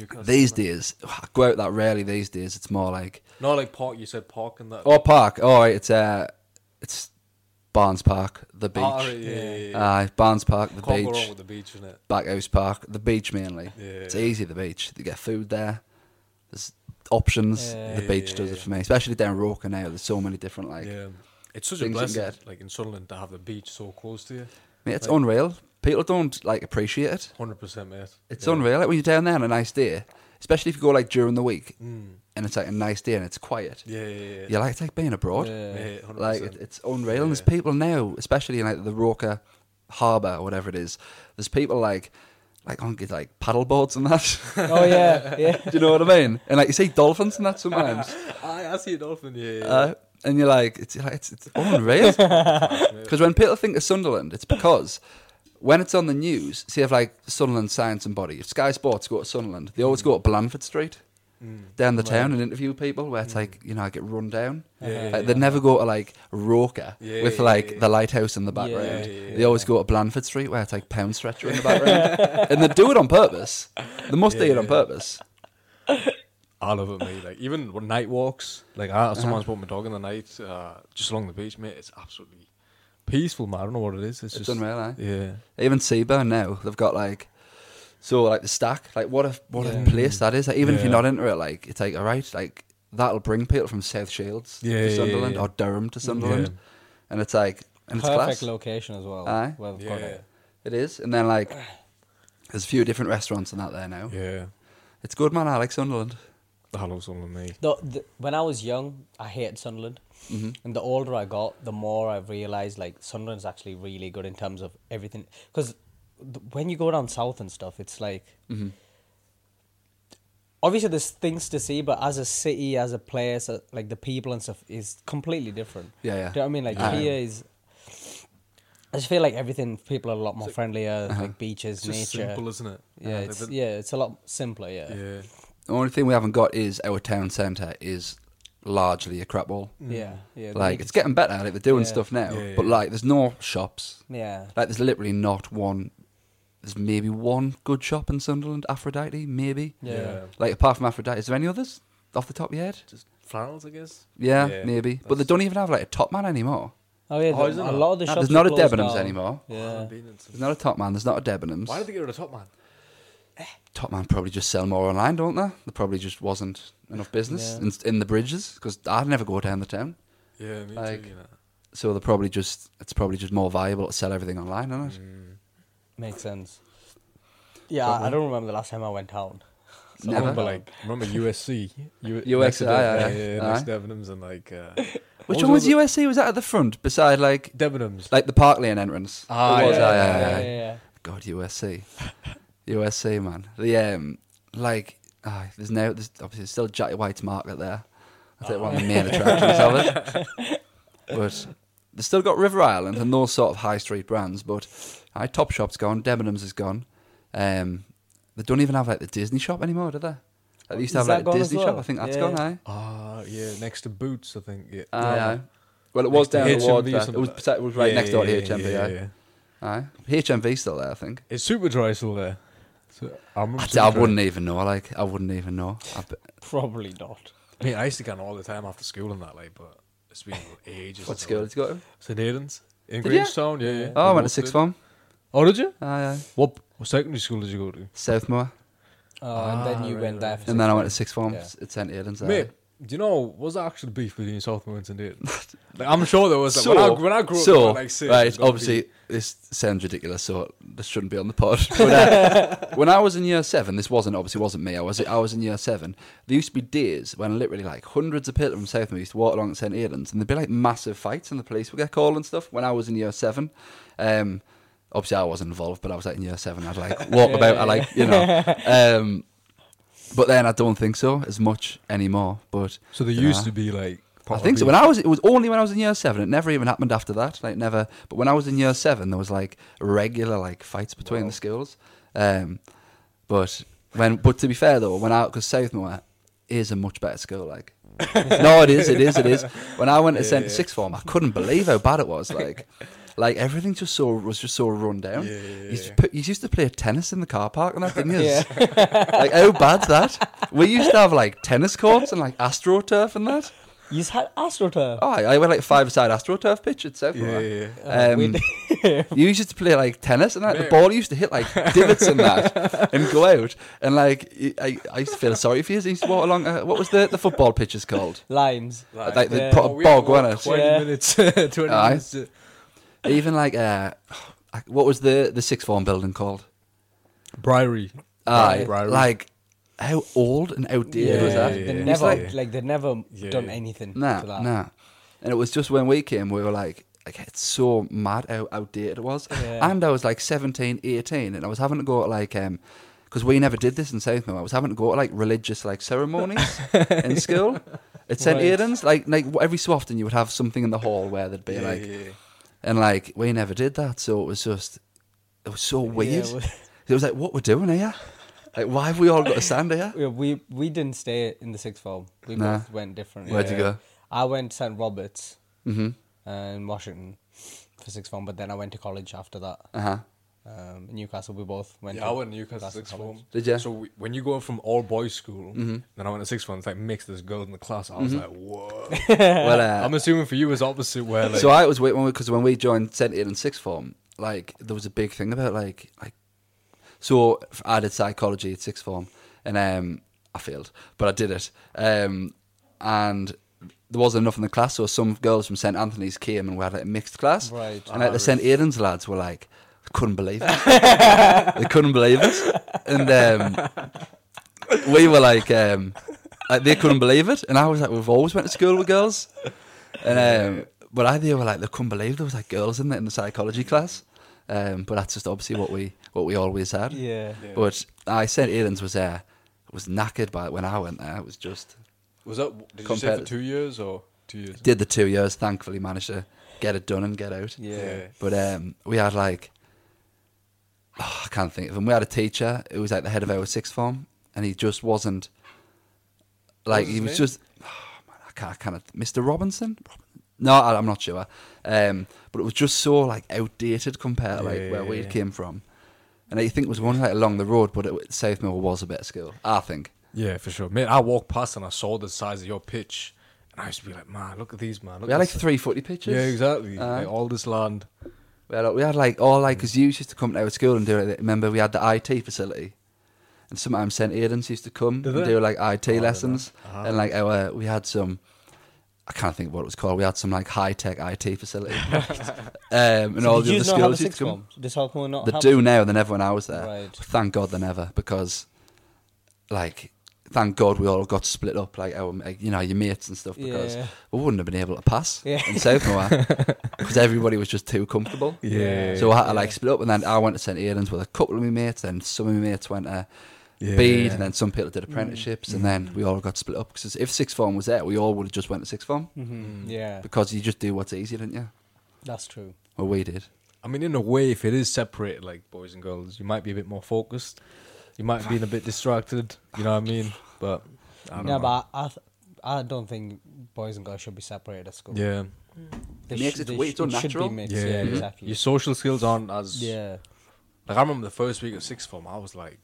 Newcastle. These isn't days, I go out that rarely. These days, it's more like not like Park. You said Park and that. oh park. All right, it's uh, it's Barnes Park, the beach. Ah, right, yeah, yeah, yeah. Aye, Barnes Park, the Can't go wrong beach, with the beach, isn't it? Backhouse Park, the beach mainly. Yeah. It's easy, the beach. You get food there. There's options. Yeah. The Yeah, beach yeah, does it for me, especially down Roker now. There's so many different like. yeah. It's such a things blessing, like in Sunderland, to have the beach so close to you. Mate, it's Like- unreal. People don't like appreciate it. Hundred percent, mate. It's Yeah. unreal. Like when you're down there on a nice day, especially if you go like during the week Mm. and it's like a nice day and it's quiet. Yeah, yeah, yeah. You like it's like being abroad. Yeah. Mate, 100%. Like it, it's unreal. And there's people now, especially in like the Roker Harbour or whatever it is. There's people like like on like paddle boards and that. Oh yeah, yeah. Do you know what I mean? And like you see dolphins and that sometimes. I, I see a dolphin. Yeah, yeah. Uh, and you're like, it's like it's, it's unreal. Because when people think of Sunderland, it's because when it's on the news, see if like Sunderland signs somebody, if Sky Sports go to Sunderland, they always go to Blandford Street Mm. down the town and interview people where it's like, you know, I get run down. Yeah, yeah, Like, yeah. they never go to like Roker Yeah, with yeah, like yeah. the lighthouse in the background. Yeah, yeah, They always go to Blandford Street where it's like pound stretcher in the background. and they do it on purpose. They must do it on purpose. I love it, mate. Like even when night walks, like I, someone's brought my dog in the night, uh, just along the beach, mate. It's absolutely peaceful, man. I don't know what it is. It's, It's just unreal, eh? Yeah, Even Seaburn now, they've got like so like the stack, like what a what Yeah. a place that is. Like, even if you're not into it, like it's like alright, like that'll bring people from South Shields Yeah, to yeah, Sunderland yeah. or Durham to Sunderland, Yeah. and it's like and it's Perfect class. location as well. Aye. Where they've got yeah, it. It is, and then like there's a few different restaurants and that there now. yeah. It's good, man. I like Sunderland. I love Sunderland, mate. The, the, when I was young, I hated Sunderland, hmm and the older I got, the more I realized like Sunderland's actually really good in terms of everything. Because when you go down south and stuff, it's like hmm obviously there's things to see, but as a city, as a place, uh, like the people and stuff is completely different. Yeah, yeah. Do you know what I mean? Like Aye. here is. I just feel like everything. People are a lot more like- friendlier. Uh-huh. Like beaches, It's just nature. simple, isn't it? Yeah, Like, it's yeah, it's a lot simpler. Yeah, yeah. The only thing we haven't got is our town centre is largely a crap hole. Mm. yeah, yeah. Like it's getting better. Like they're doing Yeah. stuff now, Yeah, but yeah. like there's no shops. yeah. Like there's literally not one. There's maybe one good shop in Sunderland, Aphrodite, maybe. Yeah. Like apart from Aphrodite, is there any others off the top of your head? Just flannels, I guess. Yeah, Yeah, maybe. But they that's- don't even have like a top man anymore. Oh yeah, Oh, the- is it a not? lot of the Nah, shops. there's not are a closed Debenhams down. anymore. I haven't Yeah, been in since- There's not a top man. There's not a Debenhams. Why did they get rid of Top Man? Top man probably just sell more online, don't they? There probably just wasn't enough business Yeah. in, in the bridges because I'd never go down the town. Yeah, me Like- too. You know. So they're probably just it's probably just more viable to sell everything online, isn't it? Mm. makes sense. Yeah, I, I don't remember the last time I went town. So I Never. remember like remember USC, U- USC, yeah, to yeah, Debenhams, aye, yeah, aye. next to Debenhams and like uh, Which what one was all the- USC? Was that at the front beside like Debenhams. like the Park Lane entrance? Ah, it was, yeah, yeah, yeah, yeah, yeah. God, USC, USC, man. The um, like, aye, there's now there's obviously there's still Jacky White's market there. That's like one of the main attractions of it. But they've still got River Island and those sort of high street brands. But aye, Top Shop's gone, Debenhams is gone. Um, they don't even have like the Disney shop anymore, do they? Like, they used to have like that the gone as Disney shop. I think that's Yeah. gone. Aye. Ah, yeah, next to Boots, I think. Yeah. Aye, Yeah. aye. Well, it was Next to down the ward. It was, it was right Yeah, next door to yeah, HMV. yeah, aye. yeah. Aye. HMV still there, I think. Is Super Dry still there? So, I, remember I, wouldn't even know. Like, I wouldn't even know. I be- Probably not. I mean, I used to go all the time after school and that, like, but it's been ages. what school did you go to? St Aidan's in Did ya? Grangetown. Yeah, yeah. Oh, I went to sixth form. Oh, did you? Aye, aye. What, what secondary school did you go to? Southmoor. Uh, and then Ah, you right, went there. For And then I went to sixth form Yeah. at St. Aidan's. aye. Do you know was there actual beef between Southmoor and Aidan's? like, I'm sure there was. Like, So, when, I, when I grew up, so, like six, right, obviously, be- this sounds ridiculous, so this shouldn't be on the pod. But uh, when I was in year seven, this wasn't obviously wasn't me. I was I was in year seven. There used to be days when literally like hundreds of people from Southmoor used to walk along St. Aidan's, and there'd be like massive fights, and the police would get called and stuff. When I was in year seven, um, obviously I wasn't involved, but I was like in year seven. I'd like walk about. I like you know. Um, but then I don't think so as much anymore. But so there used to be like. I think so. When I was, it was only when I was in year seven. It never even happened after that. Like never. But when I was in year seven, there was like regular like fights between Wow. the schools. Um, but when, but to be fair though, when I because Southmoor is a much better school. Like, no, it is, it is, it is. When I went to Yeah, yeah. sixth form, I couldn't believe how bad it was. Like, like everything just so was just so run down. Yeah, yeah, You used, to yeah. put, you used to play tennis in the car park and that, didn't you? Yeah. like how bad's that? We used to have like tennis courts and like astroturf and that. You had AstroTurf. Oh, I, I went like five side astroturf pitch at South. Yeah, yeah, yeah. Um, you used to play like tennis and like, the ball used to hit like divots and that and go out and like I, I used to feel sorry for you. So you used to walk along. Uh, what was the, the football pitches called? Lines. Like they Yeah. put a Oh, bog to walk on it. 20 Yeah. minutes. 20 Aye. minutes. to- Even like uh, what was the the sixth form building called? Briary. Aye, Briary. like how old and outdated Yeah, was that? they yeah, yeah. never like- like, they never Yeah. done anything Nah, to that. nah. And it was just when we came, we were like, like it's so mad how outdated it was. Yeah. And I was like 17, 18, and I was having to go to like, um, because we never did this in Southmoor. I was having to go to like religious like ceremonies in school at St. Right. Aidan's. Like, like every so often you would have something in the hall where there'd be Yeah, like, yeah, yeah. And like we never did that. So it was just, it was so weird. Yeah, it was like, what we're doing here? Like, why have we all got to stand here? Yeah, we we didn't stay in the sixth form. We Nah. both went different. Where'd you go? I went St Roberts Mm-hmm. uh, in Washington for sixth form, but then I went to college after that. Uh huh. Um, in Newcastle, we both went. Yeah, to I went to Newcastle Glasgow sixth form. Did ya? So we, when you go from all boys school, Mhm. then I went to sixth form. It's like mixed. There's girls in the class. I was like, whoa. Well, uh, I'm assuming for you it's opposite. Where like, so I was waiting because when we joined St. Aidan sixth form, like there was a big thing about like like. So I did psychology at sixth form, and um, I failed, but I did it. Um, and there wasn't enough in the class, so some girls from St Anthony's came, and we had like, a mixed class. Right. And like Ah, the St Aidan's lads were like, couldn't believe it. they couldn't believe it, and um, we were like, um, like they couldn't believe it, and I was like, we've always went to school with girls, and um, but I they were like, they couldn't believe there was like girls in the in the psychology class, um, but that's just obviously what we what we always had. Yeah. Yeah. But I said Aidan's was there, was knackered by it when I went there. It was just was that? Did you say for two years or two years? did the two years. Thankfully, managed to get it done and get out. Yeah. But um, we had like, oh, I can't think of him. We had a teacher who was like the head of our sixth form, and he just wasn't like he was name? just. Oh, man, I can't, I can't. Mr. Robinson. No, I, I'm not sure. Um, but it was just so like outdated compared to like Yeah, where yeah, we yeah. came from. And I think it was one like along the road, but it, Southmill was a better school. I think. Yeah, for sure. Mate, I walked past and I saw the size of your pitch, and I used to be like, man, look at these, man. Look We had like this." three footy pitches. Yeah, exactly. Uh, like all this land. We had, we had like all like because you used to come to our school and do it. Remember, we had the IT facility, and sometimes St Aidan's used to come Did and they? do like IT Oh, lessons? Ah. and like our we had some. I can't think of what it was called. We had some like high tech IT facility, um, and all the other not have a schools used sixth to come. form? Does not They have do now, they never when I was there. Right. Thank God they never because, like, thank God we all got split up, like our, like, you know, your mates and stuff, because Yeah. we wouldn't have been able to pass Yeah. in Southmoor because everybody was just too comfortable. Yeah. So I had to Yeah. like split up, and then I went to St Aidan's with a couple of my mates, and some of my mates went to Yeah. Bede, and then some people did apprenticeships, and then we all got split up. Because if sixth form was there, we all would have just went to sixth form Mhm. Yeah, because you just do what's easy, didn't you? that's true. Well, we did. I mean, in a way, if it is separated like boys and girls, you might be a bit more focused. You might be a bit distracted. You know what I mean? But I don't Yeah, know. but I, I, th- I don't think boys and girls should be separated at school. yeah, They Makes sh- it they way sh- too it should natural. be mixed. yeah, Yeah, yeah. exactly. Your social skills aren't as yeah, Like I remember the first week of sixth form, I was like,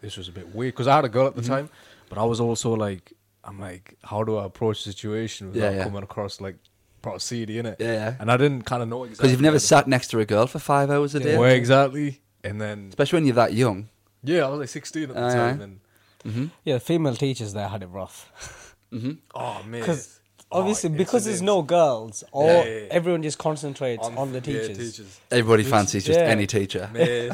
this was a bit weird because I had a girl at Mm-hmm. the time, but I was also like, I'm like, how do I approach the situation without Yeah, yeah. coming across like proceedy in it? Yeah, yeah. And I didn't kind of know exactly Because you've never sat next to a girl for five hours a day, where exactly, and then especially when you're that young. Yeah, I was like 16 at the Aye, time, aye. and hmm yeah. The female teachers there had it rough hmm oh man, because Oh, obviously because there's incidents. no girls, all Yeah, yeah, yeah. everyone just concentrates on, the yeah, teachers. teachers. Everybody fancies just yeah. any teacher. Mate,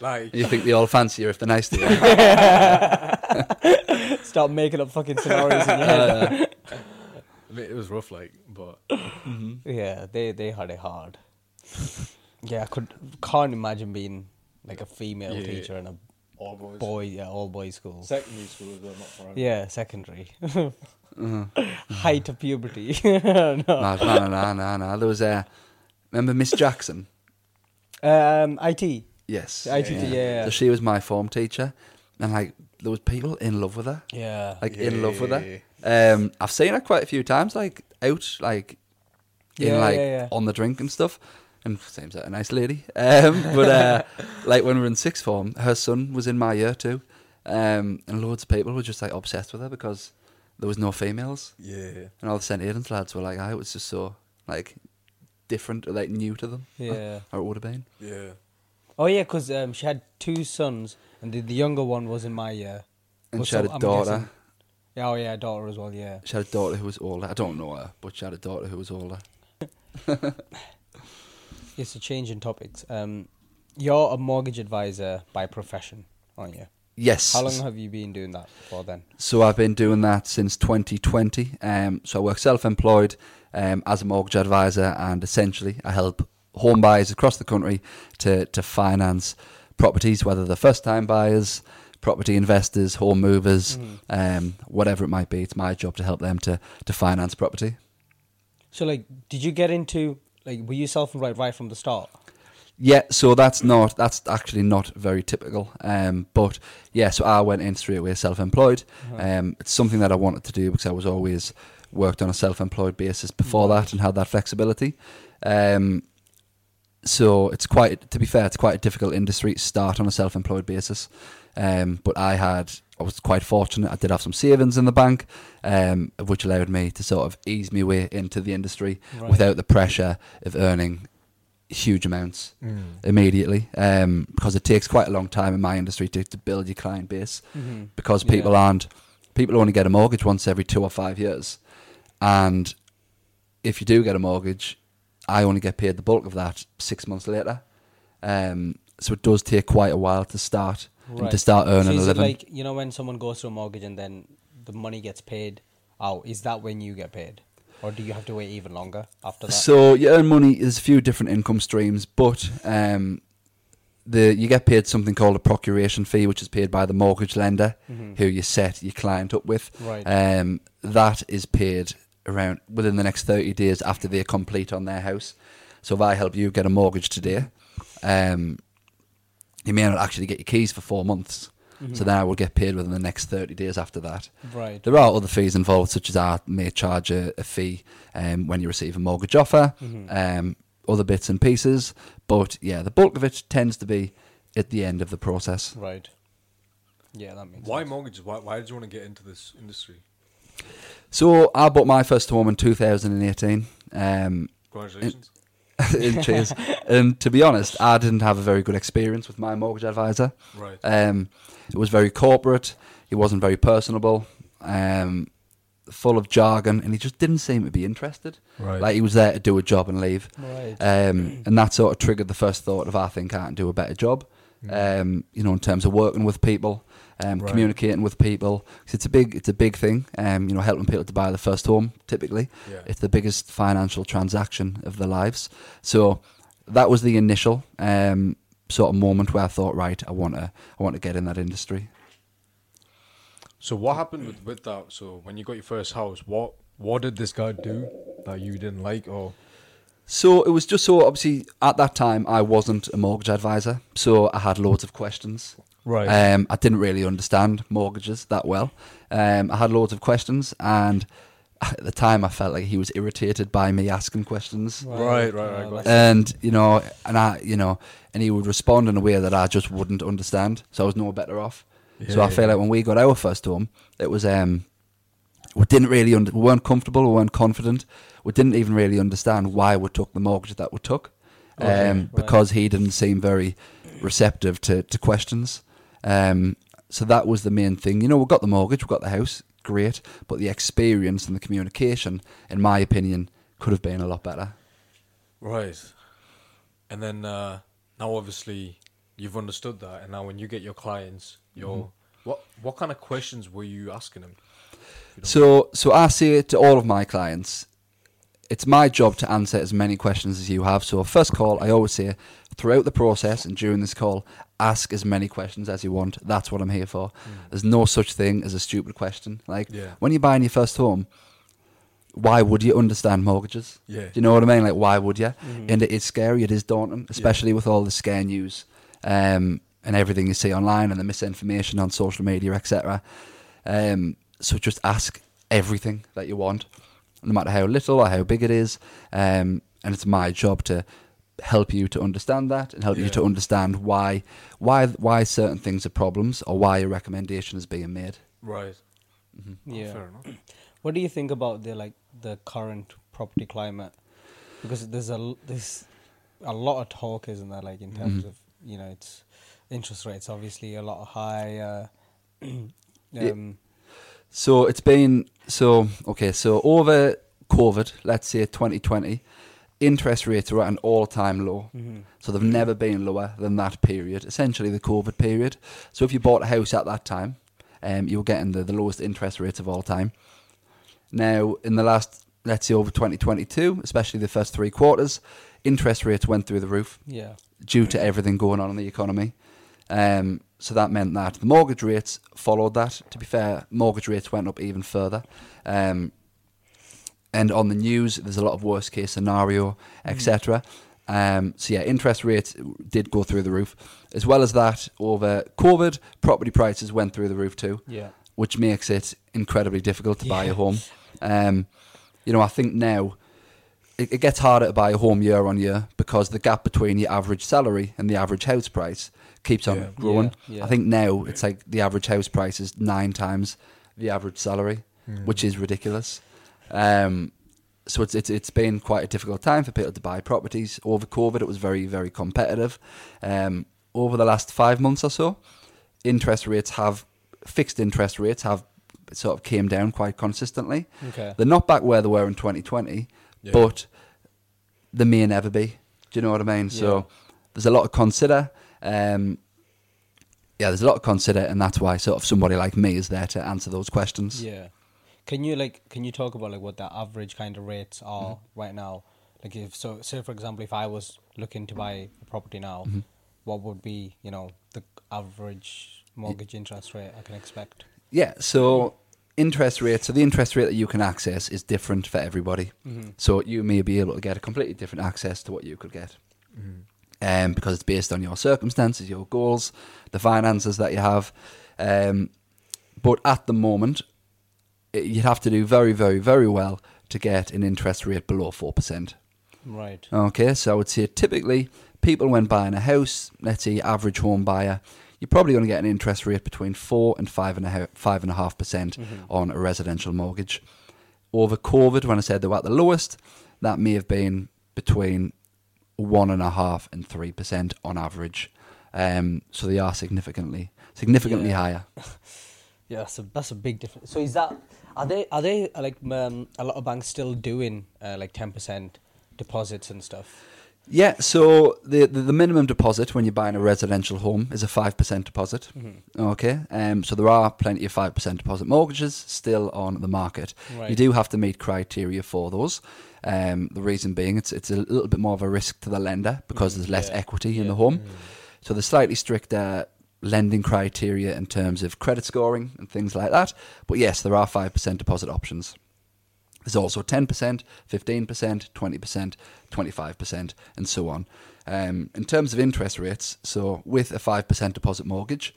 like You think they all fancy you if they're nice to you. Start making up fucking scenarios in your head. I mean, it was rough, like, but Yeah, they they had it hard. yeah, I could can't imagine being like a female Yeah. teacher in a all boys. boy, yeah, all boys school. Secondary school as well, not for Yeah, secondary. uh Height of puberty. no. No, no, no, no, no. There was a. remember Miss Jackson? Um, IT. Yes. IT, yeah. yeah. So she was my form teacher, and like there was people in love with her, Yeah. like Yeah, in love with her. Um, I've seen her quite a few times, like out, like in Yeah, like yeah, yeah. on the drink and stuff. And seems like a nice lady. Um, but uh, like when we were in sixth form, her son was in my year too, um, and loads of people were just like obsessed with her because there was no females, Yeah. and all the St Aidan's lads were like, I was just so like different, or, like new to them, Yeah. or it would have been. Yeah. Oh yeah, because um, she had two sons, and the, the younger one was in my year. And Well, she had so a I'm daughter. guessing- Yeah, oh yeah, a daughter as well. Yeah. She had a daughter who was older. I don't know her, but she had a daughter who was older. Yes, a change in topics. Um, you're a mortgage advisor by profession, aren't you? Yes. How long have you been doing that for then? So I've been doing that since 2020. Um, so I work self-employed um, as a mortgage advisor, and essentially I help home buyers across the country to to finance properties, whether they're first-time buyers, property investors, home movers, um, whatever it might be. It's my job to help them to to finance property. So, like, did you get into like were you self-employed right from the start? Yeah, so that's not that's actually not very typical. Um, but yeah, so I went in straight away self-employed. Um, it's something that I wanted to do because I was always worked on a self-employed basis before that and had that flexibility. Um, so it's quite to be fair, it's quite a difficult industry to start on a self-employed basis. Um, but I had I was quite fortunate. I did have some savings in the bank, um, which allowed me to sort of ease my way into the industry Right. without the pressure of earning huge amounts immediately um, because it takes quite a long time in my industry to, to build your client base Mm-hmm. because people Yeah. aren't people only get a mortgage once every two or five years and if you do get a mortgage I only get paid the bulk of that six months later um, so it does take quite a while to start and to Right. start So earning is a it living like you know when someone goes through a mortgage and then the money gets paid out? Is that when you get paid, or do you have to wait even longer after that? So you earn money. There's a few different income streams, but um, the you get paid something called a procuration fee, which is paid by the mortgage lender Mhm. who you set your client up with. Right. Um, that is paid around within the next 30 days after they complete on their house. So if I help you get a mortgage today, um, you may not actually get your keys for four months. So then I will get paid within the next 30 days after that. Right. There are other fees involved, such as I may charge a, a fee um, when you receive a mortgage offer, um, other bits and pieces. But yeah, the bulk of it tends to be at the end of the process. Right. Yeah, that makes Why sense. mortgages? Why, why did you want to get into this industry? So I bought my first home in 2018. Um, Congratulations. in Cheers. and to be honest, I didn't have a very good experience with my mortgage advisor. right. Um, it was very corporate. He wasn't very personable. Um, full of jargon, and he just didn't seem to be interested. Right. Like he was there to do a job and leave. Right. Um, and that sort of triggered the first thought of I think I can do a better job. Um, you know, in terms of working with people, um, Right. communicating with people. it's a big, it's a big thing. Um, you know, helping people to buy the first home. Typically, Yeah. it's the biggest financial transaction of their lives. So that was the initial um, sort of moment where I thought, right, I want to, I want to get in that industry. So what happened with, with that? So when you got your first house, what what did this guy do that you didn't like? Or So it was just so obviously at that time I wasn't a mortgage advisor, so I had loads of questions. Right. Um, I didn't really understand mortgages that well. Um, I had loads of questions, and at the time I felt like he was irritated by me asking questions. Right, right, right, Yeah, got like- And you know, and I, you know, and he would respond in a way that I just wouldn't understand. So I was no better off. so Yeah, I feel like when we got our first home, it was um, we didn't really under, we weren't comfortable, we weren't confident, we didn't even really understand why we took the mortgage that we took, um, Okay, right. because he didn't seem very receptive to to questions. Um, so that was the main thing. You know, we got the mortgage, we got the house, great, but the experience and the communication, in my opinion, could have been a lot better. right. And then uh, now, obviously, you've understood that, and now when you get your clients, your Mm-hmm. what what kind of questions were you asking them? So, so I say to all of my clients, it's my job to answer as many questions as you have. So, first call, I always say, throughout the process and during this call, ask as many questions as you want. That's what I'm here for. There's no such thing as a stupid question. Like Yeah. when you're buying your first home, why would you understand mortgages? Yeah. Do you know what I mean? Like, why would you? And it is scary. It is daunting, especially with all the scare news um, and everything you see online and the misinformation on social media, etc. Um, so just ask everything that you want, no matter how little or how big it is. Um, and it's my job to help you to understand that and help you to understand why why why certain things are problems or why a recommendation is being made. Right. Oh, Yeah. fair enough. What do you think about the like the current property climate? Because there's a l- there's a lot of talk, isn't there? Like in terms Mhm. of you know, it's interest rates obviously a lot higher. Yeah. um, So it's been so okay. So over COVID, let's say 2020, interest rates were at an all-time low. mhm. So they've never been lower than that period, essentially the COVID period. So if you bought a house at that time, um, you were getting the, the lowest interest rates of all time. Now, in the last, let's say over 2022, especially the first three quarters, interest rates went through the roof Yeah. due to everything going on in the economy. Um, so that meant that the mortgage rates followed that. To be fair, mortgage rates went up even further. Um, and on the news, there's a lot of worst case scenario, etc. Um, so yeah, interest rates did go through the roof. As well as that, over COVID, property prices went through the roof too Yeah. which makes it incredibly difficult to buy a home. Um, you know, I think now it, it gets harder to buy a home year on year because the gap between your average salary and the average house price keeps on Yeah. growing. Yeah, yeah. I think now it's like the average house price is nine times the average salary, which is ridiculous. Um, so it's, it's it's been quite a difficult time for people to buy properties. Over COVID, it was very very competitive. Um, over the last five months or so, interest rates have fixed interest rates have sort of came down quite consistently. Okay. They're not back where they were in 2020, Yeah. but they may never be. Do you know what I mean? Yeah. So there's a lot to consider. Um, yeah, there's a lot to consider, and that's why sort of somebody like me is there to answer those questions. Yeah. Can you like can you talk about like what the average kind of rates are Mm-hmm. right now? Like if so say for example if I was looking to buy a property now, Mm-hmm. what would be, you know, the average mortgage interest rate I can expect? Yeah, so interest rate, so the interest rate that you can access is different for everybody. Mm-hmm. So you may be able to get a completely different access to what you could get. Um, because it's based on your circumstances, your goals, the finances that you have. Um, but at the moment, it, you'd have to do very, very, very well to get an interest rate below 4%. Right. Okay, so I would say typically people when buying a house, let's say average home buyer, you're probably going to get an interest rate between four and five and a half percent on a residential mortgage. Over COVID, when I said they were at the lowest, that may have been between one and a half and three percent on average. Um, so they are significantly, significantly Yeah. higher. Yeah, that's a that's a big difference. So is that are they are they like um, a lot of banks still doing uh, like ten percent deposits and stuff? Yeah, so the, the the minimum deposit when you're buying a residential home is a five percent deposit. Okay, um, so there are plenty of five percent deposit mortgages still on the market. You do have to meet criteria for those. Um, the reason being, it's it's a little bit more of a risk to the lender because Mm, there's less yeah, equity in the home. So there's slightly stricter lending criteria in terms of credit scoring and things like that. But yes, there are five percent deposit options. There's also 10%, 15%, 20%, 25%, and so on. Um, in terms of interest rates, so with a 5% deposit mortgage,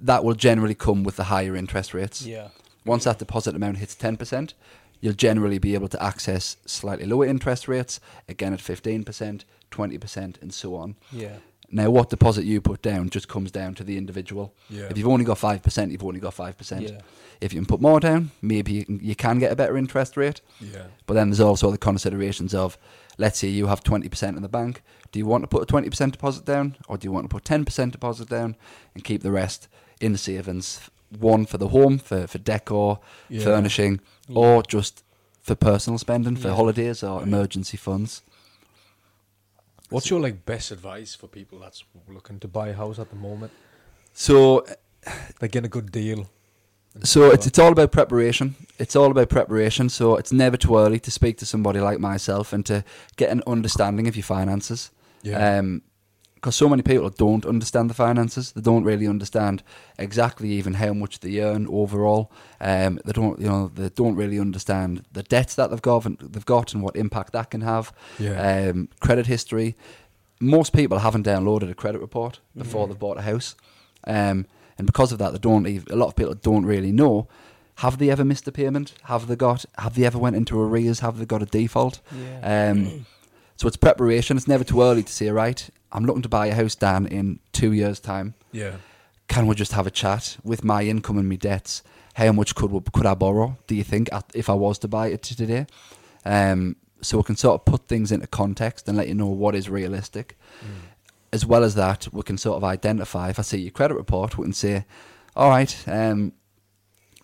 that will generally come with the higher interest rates. Yeah. Once that deposit amount hits 10%, you'll generally be able to access slightly lower interest rates, again at 15%, 20%, and so on. Yeah. Now, what deposit you put down just comes down to the individual. Yeah. If you've only got 5%, you've only got 5%. Yeah. If you can put more down, maybe you can, you can get a better interest rate. Yeah. But then there's also the considerations of, let's say you have 20% in the bank. Do you want to put a 20% deposit down or do you want to put 10% deposit down and keep the rest in the savings? One for the home, for, for decor, Yeah. furnishing, or just for personal spending, for Yeah. holidays or emergency funds. What's your like best advice for people that's looking to buy a house at the moment? So Like get a good deal. So it's it's all about preparation. It's all about preparation. So it's never too early to speak to somebody like myself and to get an understanding of your finances. Yeah. Um, because so many people don't understand the finances. They don't really understand exactly even how much they earn overall. Um, they don't, you know, they don't really understand the debts that they've got, and, they've got, and what impact that can have. Yeah. Um, credit history. Most people haven't downloaded a credit report before they've bought a house, um, and because of that, they don't. Even, a lot of people don't really know. Have they ever missed a payment? Have they got? Have they ever went into arrears? Have they got a default? Yeah. Um, So it's preparation. It's never too early to say, right, I'm looking to buy a house, Dan, in two years' time. Yeah. Can we just have a chat with my income and my debts? How much could we, could I borrow? Do you think if I was to buy it today? Um, so we can sort of put things into context and let you know what is realistic. As well as that, we can sort of identify. If I see your credit report, we can say, all right, um,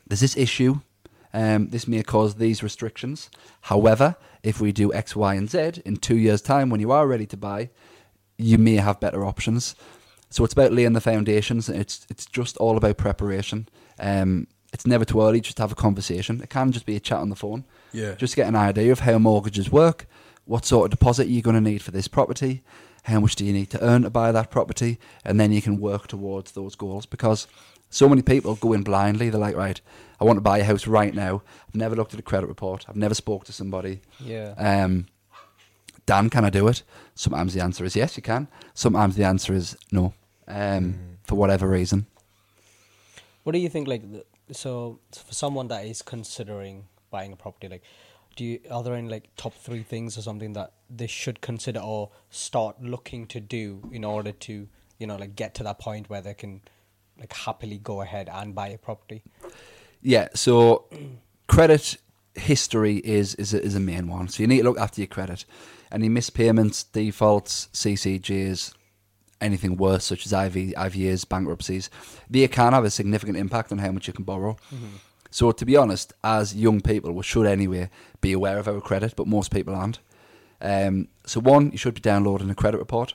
there's this issue. Um, this may cause these restrictions. However, if we do X, Y, and Z in two years' time, when you are ready to buy, you may have better options. So it's about laying the foundations. It's it's just all about preparation. Um, it's never too early just to have a conversation. It can just be a chat on the phone. Yeah. Just get an idea of how mortgages work, what sort of deposit you're going to need for this property, how much do you need to earn to buy that property, and then you can work towards those goals. Because so many people go in blindly. They're like, right, I want to buy a house right now. I've never looked at a credit report. I've never spoke to somebody. Yeah. Um, Dan, can I do it? Sometimes the answer is yes, you can. Sometimes the answer is no, um, for whatever reason. What do you think? Like, the, so for someone that is considering buying a property, like, do you are there any like top three things or something that they should consider or start looking to do in order to you know like get to that point where they can like happily go ahead and buy a property? Yeah, so credit history is is a, is a main one. So you need to look after your credit. Any missed payments, defaults, CCJs, anything worse such as IV, IVAs, bankruptcies, they can have a significant impact on how much you can borrow. So to be honest, as young people, we should anyway be aware of our credit, but most people aren't. Um, so one, you should be downloading a credit report.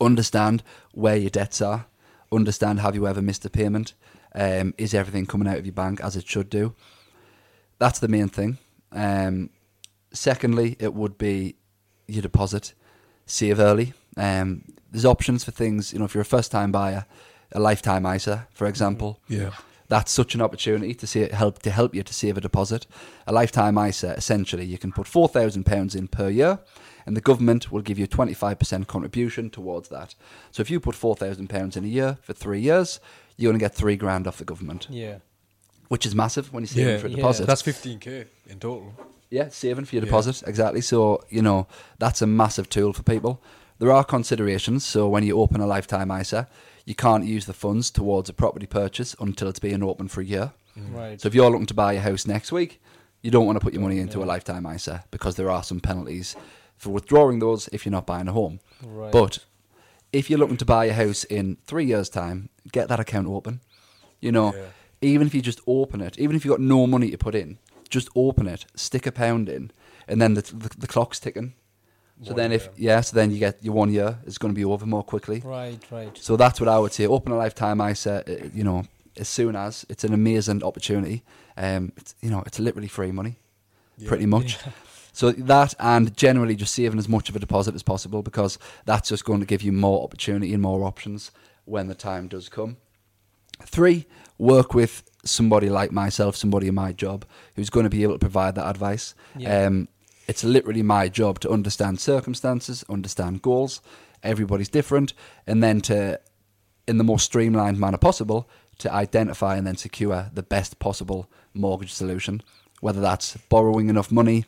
Understand where your debts are. Understand have you ever missed a payment? Um, is everything coming out of your bank as it should do? That's the main thing. Um, secondly, it would be your deposit. Save early. Um, there's options for things. You know, if you're a first-time buyer, a lifetime ISA, for example, Yeah. that's such an opportunity to see help to help you to save a deposit. A lifetime ISA, essentially, you can put four thousand pounds in per year, and the government will give you twenty five percent contribution towards that. So if you put four thousand pounds in a year for three years, you're going to get three grand off the government, Yeah. which is massive when you save Yeah. for a deposit. Yeah. That's 15k in total. Yeah, saving for your Yeah. deposit, exactly. So, you know, that's a massive tool for people. There are considerations. So, when you open a lifetime ISA, you can't use the funds towards a property purchase until it's been open for a year. Mm. Right. So, if you're looking to buy a house next week, you don't want to put your money into a lifetime ISA because there are some penalties for withdrawing those if you're not buying a home. right. But if you're looking to buy a house in three years' time, get that account open. You know, Yeah. even if you just open it, even if you've got no money to put in, just open it, stick a pound in, and then the, the, the clock's ticking. So One then, if yeah, so then you get your one year is going to be over more quickly. right. Right. So that's what I would say. Open a lifetime ISA, uh, you know, as soon as it's an amazing opportunity. Um, it's you know, it's literally free money, Yeah. pretty much. So that and generally just saving as much of a deposit as possible because that's just going to give you more opportunity and more options when the time does come. Three, work with somebody like myself, somebody in my job who's going to be able to provide that advice. Yeah. Um, it's literally my job to understand circumstances, understand goals. Everybody's different, and then to, in the most streamlined manner possible, to identify and then secure the best possible mortgage solution. Whether that's borrowing enough money,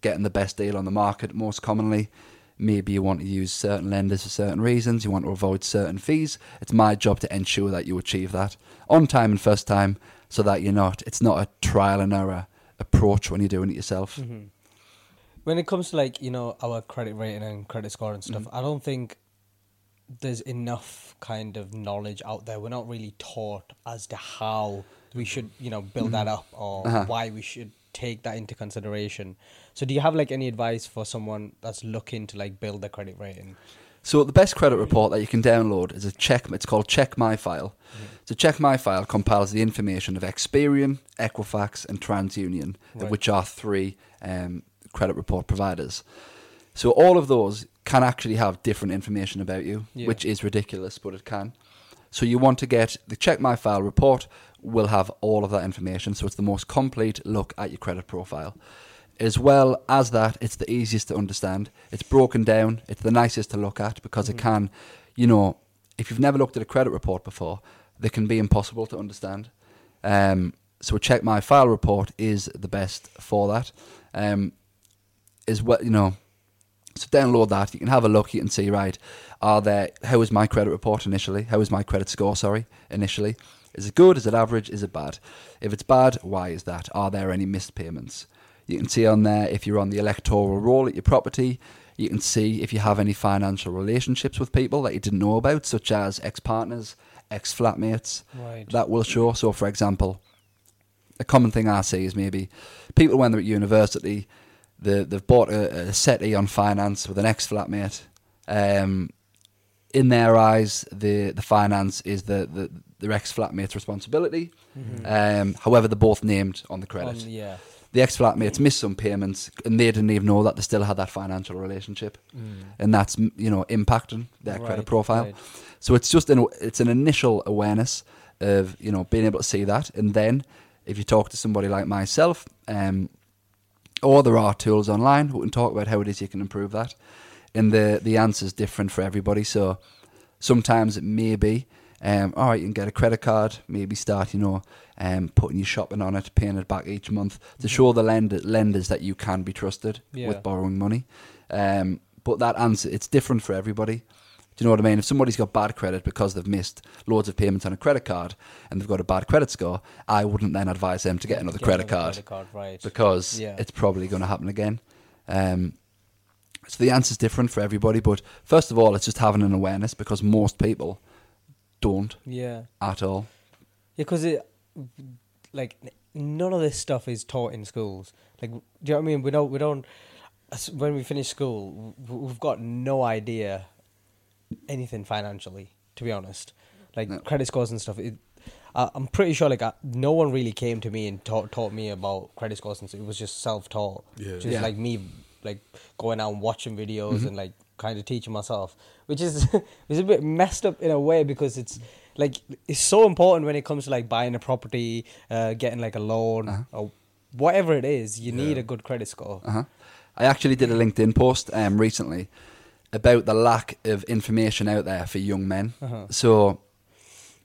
getting the best deal on the market, most commonly. Maybe you want to use certain lenders for certain reasons, you want to avoid certain fees. It's my job to ensure that you achieve that on time and first time so that you're not, it's not a trial and error approach when you're doing it yourself. Mhm. When it comes to like you know our credit rating and credit score and stuff, Mm-hmm. I don't think there's enough kind of knowledge out there. We're not really taught as to how we should you know build that up or Uh-huh. why we should take that into consideration. So, do you have like any advice for someone that's looking to like build their credit rating? So the best credit report that you can download is a check. It's called Check My File. So Check My File compiles the information of Experian, Equifax, and TransUnion, Right. which are three um, credit report providers. So all of those can actually have different information about you, Yeah. which is ridiculous, but it can. So you want to get the Check My File report will have all of that information. So it's the most complete look at your credit profile. As well as that, it's the easiest to understand. It's broken down. It's the nicest to look at because it can, you know, if you've never looked at a credit report before, they can be impossible to understand. Um, so check my file report is the best for that. Um, is what you know. So download that. You can have a look. You can see right. Are there? How is my credit report initially? How is my credit score? Sorry, initially. Is it good? Is it average? Is it bad? If it's bad, why is that? Are there any missed payments? You can see on there if you're on the electoral roll at your property. You can see if you have any financial relationships with people that you didn't know about, such as ex partners, ex flatmates. Right. That will show. So, for example, a common thing I see is maybe people when they're at university, they, they've bought a, a on finance with an ex flatmate. Um, in their eyes, the the finance is the, the their ex flatmate's responsibility. Um, however, they're both named on the credit. On- yeah. The ex flatmates missed some payments, and they didn't even know that they still had that financial relationship, and that's you know impacting their credit profile. right. So it's just an it's an initial awareness of you know being able to see that, and then if you talk to somebody like myself, um, or there are tools online who can talk about how it is you can improve that, and the the answer is different for everybody. So sometimes it may be, um, all right, you can get a credit card, maybe start you know um, putting your shopping on it, paying it back each month to show the lender, lenders that you can be trusted Yeah. with borrowing money. Um, but that answer it's different for everybody. Do you know what I mean? If somebody's got bad credit because they've missed loads of payments on a credit card and they've got a bad credit score, I wouldn't then advise them to get another Get credit another card credit card, right. because Yeah. it's probably going to happen again. Um, so the answer is different for everybody, but first of all, it's just having an awareness because most people don't Yeah. at all. Yeah, because it, like, n- none of this stuff is taught in schools. Like, do you know what I mean? We don't, we don't, when we finish school, w- we've got no idea anything financially, to be honest. Like, No. credit scores and stuff. It, I, I'm pretty sure, like, I, no one really came to me and taught, taught me about credit scores and stuff. It was just self taught. Yeah. Just Yeah. like me, like, going out and watching videos Mm-hmm. and, like, kind of teaching myself, which is, is a bit messed up in a way because it's, like it's so important when it comes to like buying a property, uh, getting like a loan Uh-huh. or whatever it is. You need a good credit score. Uh-huh. I actually did a LinkedIn post um, recently about the lack of information out there for young men. Uh-huh. So,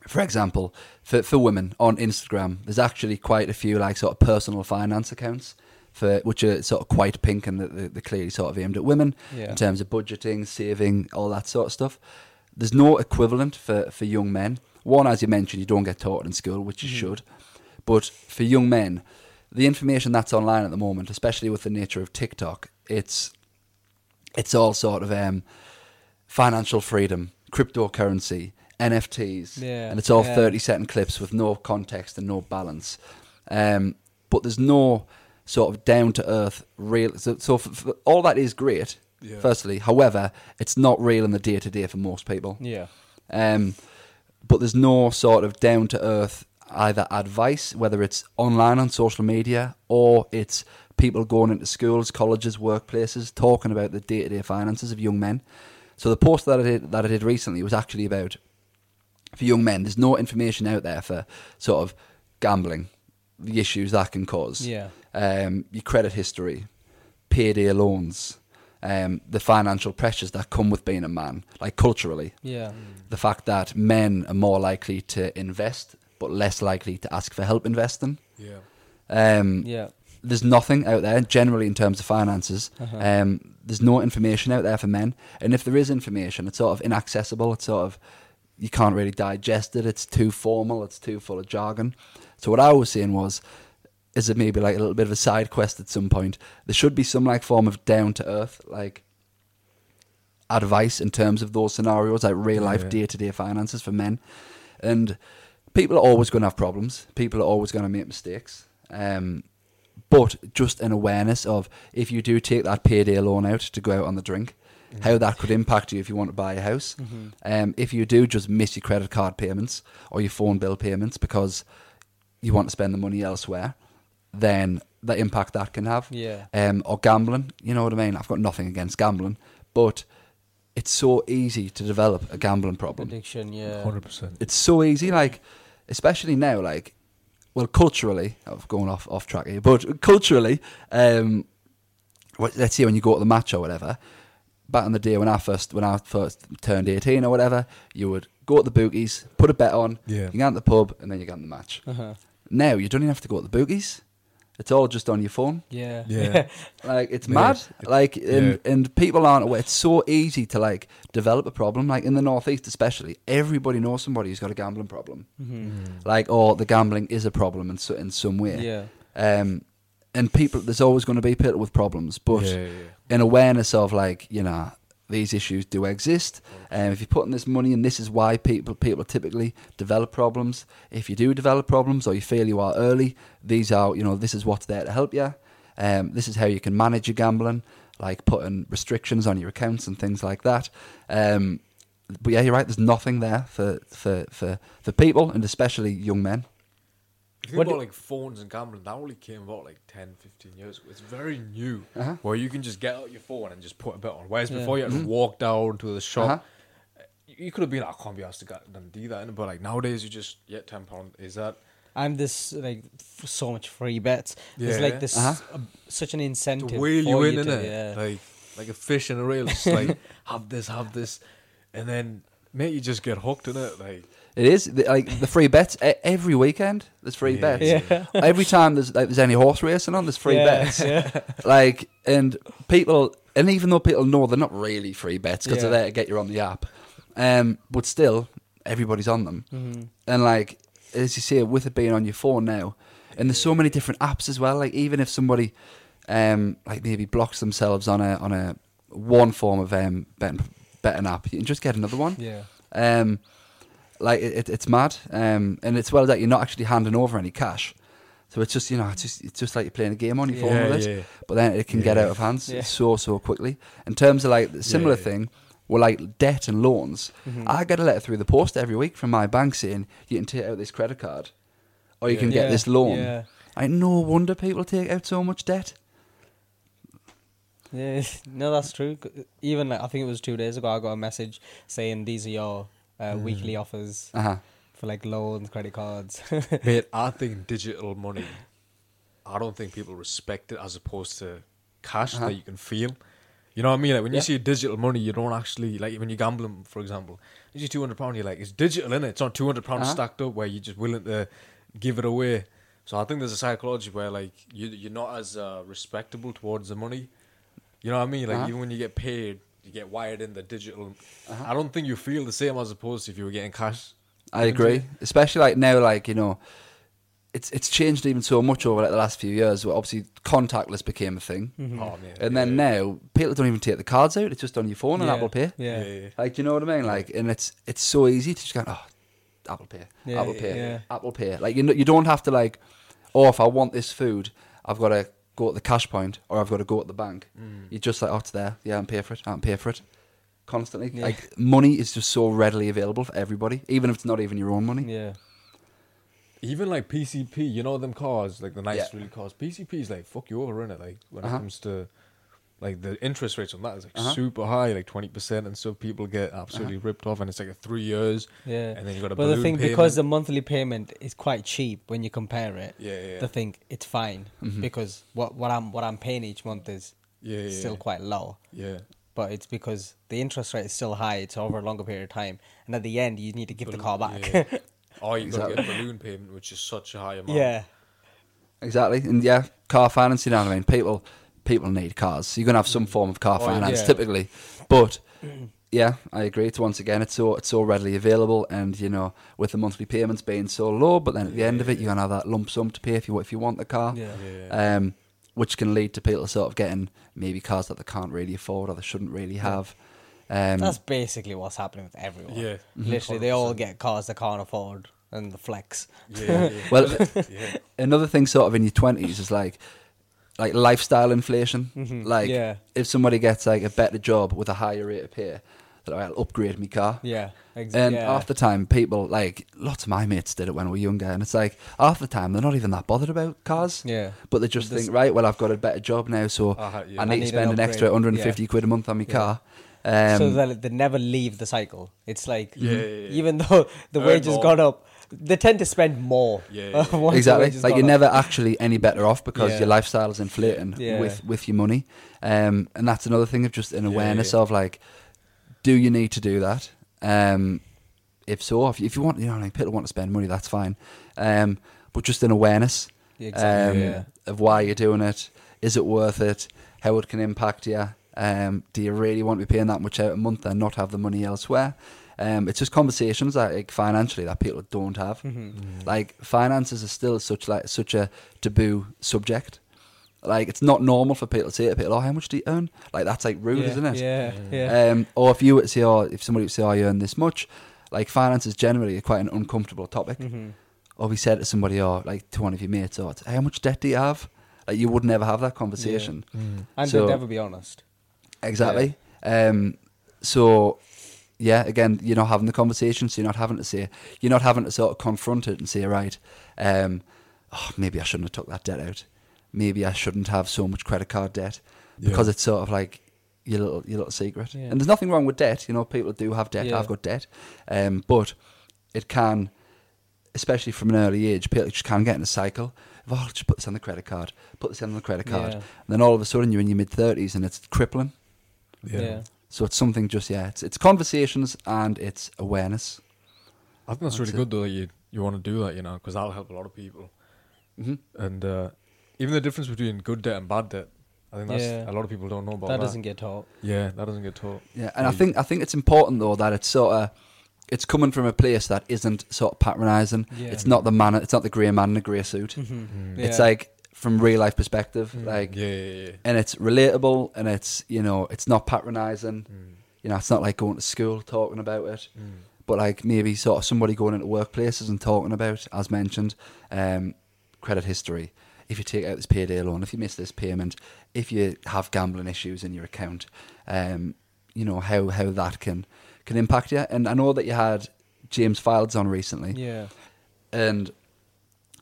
for example, for, for women on Instagram, there's actually quite a few like sort of personal finance accounts for which are sort of quite pink and they're, they're clearly sort of aimed at women Yeah. in terms of budgeting, saving, all that sort of stuff. There's no equivalent for, for young men. One, as you mentioned, you don't get taught in school, which you should. But for young men, the information that's online at the moment, especially with the nature of TikTok, it's it's all sort of um, financial freedom, cryptocurrency, NFTs, Yeah, and it's all yeah. 30 second clips with no context and no balance. Um, but there's no sort of down to earth real. So, so f f all that is great, Yeah. firstly. However, it's not real in the day to day for most people. Yeah. Um, but there's no sort of down to earth either advice, whether it's online on social media or it's people going into schools, colleges, workplaces, talking about the day to day finances of young men. So the post that I did that I did recently was actually about for young men. There's no information out there for sort of gambling, the issues that can cause Yeah. um, your credit history, payday loans, um, the financial pressures that come with being a man, like culturally. Yeah. The fact that men are more likely to invest, but less likely to ask for help investing. Yeah. Um, Yeah. There's nothing out there, generally, in terms of finances. Uh-huh. Um, there's no information out there for men. And if there is information, it's sort of inaccessible. It's sort of, you can't really digest it. It's too formal. It's too full of jargon. So what I was saying was, is it maybe like a little bit of a side quest at some point? There should be some like form of down to earth, like advice in terms of those scenarios, like real life day to day finances for men. And people are always going to have problems. People are always going to make mistakes. Um, but just an awareness of if you do take that payday loan out to go out on the drink, how that could impact you if you want to buy a house. Mm-hmm. Um, if you do just miss your credit card payments or your phone bill payments because you want to spend the money elsewhere, then the impact that can have. Yeah. Um, or gambling, you know what I mean? I've got nothing against gambling, but it's so easy to develop a gambling problem. Addiction. Yeah. Hundred percent. It's so easy, like especially now, like well, culturally, I've gone off off track here, but culturally, um, let's say when you go to the match or whatever, back in the day when I first when I first turned eighteen or whatever, you would go to the bookies, put a bet on, Yeah. you get to the pub, and then you get in the match. Uh-huh. Now you don't even have to go to the bookies. It's all just on your phone. Yeah. Yeah. Like it's mad. it- like and, yeah. and people aren't aware. It's so easy to like develop a problem. Like in the northeast, especially, everybody knows somebody who's got a gambling problem. Mhm. Like or the gambling is a problem in so, in some way. Yeah. Um, and people, there's always going to be people with problems, but yeah, yeah. An awareness of like you know these issues do exist. And if you're putting this money in, this is why people people typically develop problems. If you do develop problems or you feel you are early, these are you know this is what's there to help you. Um, this is how you can manage your gambling, like putting restrictions on your accounts and things like that. Um, but yeah, you're right. There's nothing there for for for for people and especially young men. If you What think do- about like phones and gambling, that only came about like 10, 15 years ago. It's very new, Uh-huh. where you can just get out your phone and just put a bet on. Whereas Yeah. before you had to walk down to the shop. Uh-huh. You you could have been like, I can't be asked to go and do that, but like nowadays you just yeah, ten pound is that I'm this like f- so much free bets. There's Yeah. like this Uh-huh. uh, such an to incentive wheel for you in, to, innit? Yeah. Like like a fish in a reel. It's like have this, have this, and then mate, you just get hooked in it. Like It is the, like the free bets e- every weekend. There's free Yeah. bets. Yeah. Every time there's like there's any horse racing on, there's free Yeah, bets. yeah. Like and people, and even though people know they're not really free bets because Yeah. they're there to get you on the app, um, but still everybody's on them. Mhm. And like as you say, with it being on your phone now, and there's so many different apps as well. Like even if somebody, um, like maybe blocks themselves on a on a one form of um betting, betting app, you can just get another one. Yeah. Um, like it, it, it's mad. Um, and it's well that you're not actually handing over any cash. So it's just you know it's just it's just like you're playing a game on your phone Yeah, with it. yeah. But then it can get out of hands Yeah. so so quickly. In terms of like the similar yeah. thing, with like debt and loans, Mhm. I get a letter through the post every week from my bank saying you can take out this credit card, or you Yeah. can get Yeah, this loan. Yeah. I no wonder people take out so much debt. Yeah, no, that's true. Even like, I think it was two days ago, I got a message saying these are your uh, weekly offers Uh huh. for like loans, credit cards. Mate, I think digital money. I don't think people respect it as opposed to cash Uh-huh. that you can feel. You know what I mean? Like when Yeah. you see digital money, you don't actually like when you're gambling, for example. You see two hundred pound, you're like, it's digital, innit? It's not two hundred pounds Uh-huh. stacked up where you're just willing to give it away. So I think there's a psychology where like you you're not as uh, respectable towards the money. You know what I mean? Like Uh-huh. even when you get paid, you get wired in the digital. Uh-huh. I don't think you feel the same as opposed to if you were getting cash. I agree, you. especially like now, like you know, it's it's changed even so much over like the last few years. Where obviously contactless became a thing, Mhm. Oh, man. and then yeah. now people don't even take the cards out; it's just on your phone and Yeah. Apple Pay. Yeah. yeah, yeah. Like, do you know what I mean? Like, and it's it's so easy to just go, oh, Apple Pay, Yeah, Apple Pay, yeah. Apple Pay. Like, you know, you don't have to like, oh, if I want this food, I've got to go at the cash point or I've got to go at the bank. Mm. You're just like, oh, it's there. Yeah, I'm pay for it. I'm pay for it. Constantly, Yeah. like money is just so readily available for everybody, even if it's not even your own money. Yeah. Even like PCP, you know them cars, like the nice Yeah. really cars. PCP is like fuck you over in it. Like when Uh-huh. it comes to like the interest rates on that is like Uh-huh. super high, like twenty percent, and so people get absolutely ripped off, and it's like a three years, Yeah. and then you got a But the balloon thing, payment. because the monthly payment is quite cheap when you compare it, yeah, yeah, they think it's fine Mhm. because what what I'm what I'm paying each month is yeah, yeah, still quite low. yeah. But it's because the interest rate is still high. It's over a longer period of time, and at the end, you need to give the car back. yeah. Or you got to get a balloon payment, which is such a high amount. yeah. Exactly, and yeah, car finance. You know what I mean? People, people need cars. You're gonna have some form of car Oh, finance Yeah. typically, but yeah, I agree. It's once again, it's so it's so readily available, and you know, with the monthly payments being so low, but then at the end of it, Yeah. you're gonna have that lump sum to pay if you if you want the car, Yeah. yeah. um, which can lead to people sort of getting maybe cars that they can't really afford or they shouldn't really have. Um, That's basically what's happening with everyone. Yeah. Literally, they all get cars they can't afford and the flex. yeah, yeah, yeah. Well, yeah. another thing sort of in your twenties is like like lifestyle inflation. Mhm. Like Yeah. if somebody gets like a better job with a higher rate of pay, that I'll upgrade my car. Yeah. exactly. And yeah. half the time, people like lots of my mates did it when we were younger, and it's like half the time they're not even that bothered about cars, Yeah. but they just This- think, right, well, I've got a better job now, so Uh-huh, yeah. I need I to spend an an, extra upgrade. 150 quid a month on my Yeah. car. Um, so that they never leave the cycle. It's like Yeah, yeah, yeah. even though the Earn wages more. gone up, they tend to spend more. Yeah, yeah, yeah. exactly. Like you're up. never actually any better off because Yeah. your lifestyle is inflating Yeah. with with your money. Um, and that's another thing of just an awareness yeah. of like, do you need to do that? Um, if so, if you, if you want, you know, like people want to spend money, that's fine. Um, but just an awareness Exactly, um, yeah. of why you're doing it. Is it worth it? How it can impact you? Um, do you really want to be paying that much out a month and not have the money elsewhere? Um, it's just conversations that, like, financially that people don't have. Mm-hmm. Like finances are still such like such a taboo subject. Like it's not normal for people to say to people, "Oh, how much do you earn?" Like that's like rude, yeah, isn't it? Yeah, yeah. Um, or if you would say, "Oh, if somebody would say, oh, you earn this much," like finances generally are quite an uncomfortable topic. Mhm. Or we said to somebody, or like to one of your mates, "Oh, how much debt do you have?" Like you would never have that conversation. Mm. And So- they'd never be honest. Exactly. Um, so, yeah, again, you're not having the conversation, so you're not having to say, you're not having to sort of confront it and say, right, um, oh, maybe I shouldn't have took that debt out. Maybe I shouldn't have so much credit card debt because Yeah. it's sort of like your little your little secret. Yeah. And there's nothing wrong with debt. You know, people do have debt. Yeah. I've got debt, um, but it can, especially from an early age, people just can get in a cycle. Of, oh, just put this on the credit card. Put this on the credit card. Yeah. And then all of a sudden you're in your mid thirties and it's crippling. Yeah. Yeah. So it's something just yeah, it's it's conversations and it's awareness. I think that's, That's really it. good though that you you want to do that, you know, because that'll help a lot of people. hmm And uh, even the difference between good debt and bad debt, I think that's Yeah. a lot of people don't know about That that. doesn't get taught. yeah, that doesn't get taught. Yeah, and I think I think it's important though that it's sort of it's coming from a place that isn't sort of patronising. Yeah. It's not the man. It's not the grey man in a grey suit. Mhm. Mm. It's Yeah. like from real life perspective, Mm. like, yeah, yeah, yeah. and it's relatable, and it's you know it's not patronising. Mm. You know, it's not like going to school talking about it. Mm. but like maybe sort of somebody going into workplaces and talking about, as mentioned, um, credit history. If you take out this payday loan, if you miss this payment, if you have gambling issues in your account, um, you know how how that can can impact you. And I know that you had James Fields on recently, Yeah. and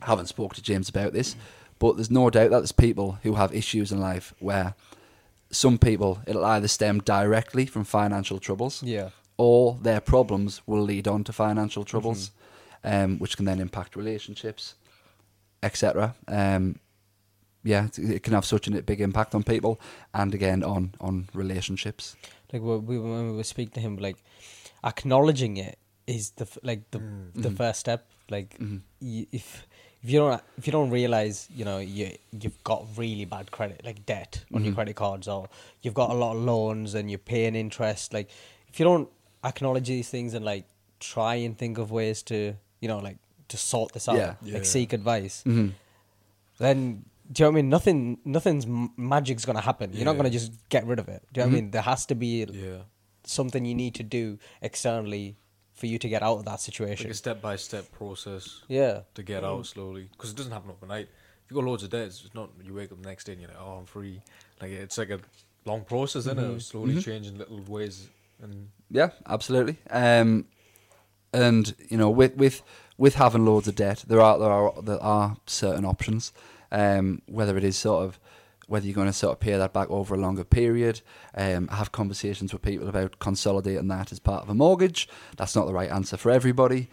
haven't spoke to James about this, but there's no doubt that there's people who have issues in life where some people it'll either stem directly from financial troubles Yeah. or their problems will lead on to financial troubles, um, which can then impact relationships, etc. Um, yeah, it, it can have such a big impact on people, and again on on relationships. Like we, we when we were speaking to him, like acknowledging it is the like the Mm. the Mhm. first step. Like Mhm. y- if if you don't if you don't realize you know you you've got really bad credit like debt on your Mhm. credit cards or you've got a lot of loans and you're paying interest like if you don't acknowledge these things and like try and think of ways to you know like to sort this out Yeah. Yeah. like seek advice hmm then do you know what I mean? Nothing, nothing's magic's gonna happen. You're not gonna just get rid of it. Do you know what I Mhm. mean? There has to be Yeah. something you need to do externally for you to get out of that situation. Like situation. a step by step process yeah, to get out slowly. Because it doesn't happen overnight. If you got loads of debt, it's not you wake up the next day and you're like, oh, I'm free. Like it's like a long process, isn't Mhm. it? Slowly Mhm. changing little ways. And Yeah, absolutely. Um, and you know, with with with having loads of debt, there are there are there are certain options. Um, whether it is sort of whether you're going to sort of pay that back over a longer period, um, have conversations with people about consolidating that as part of a mortgage. That's not the right answer for everybody,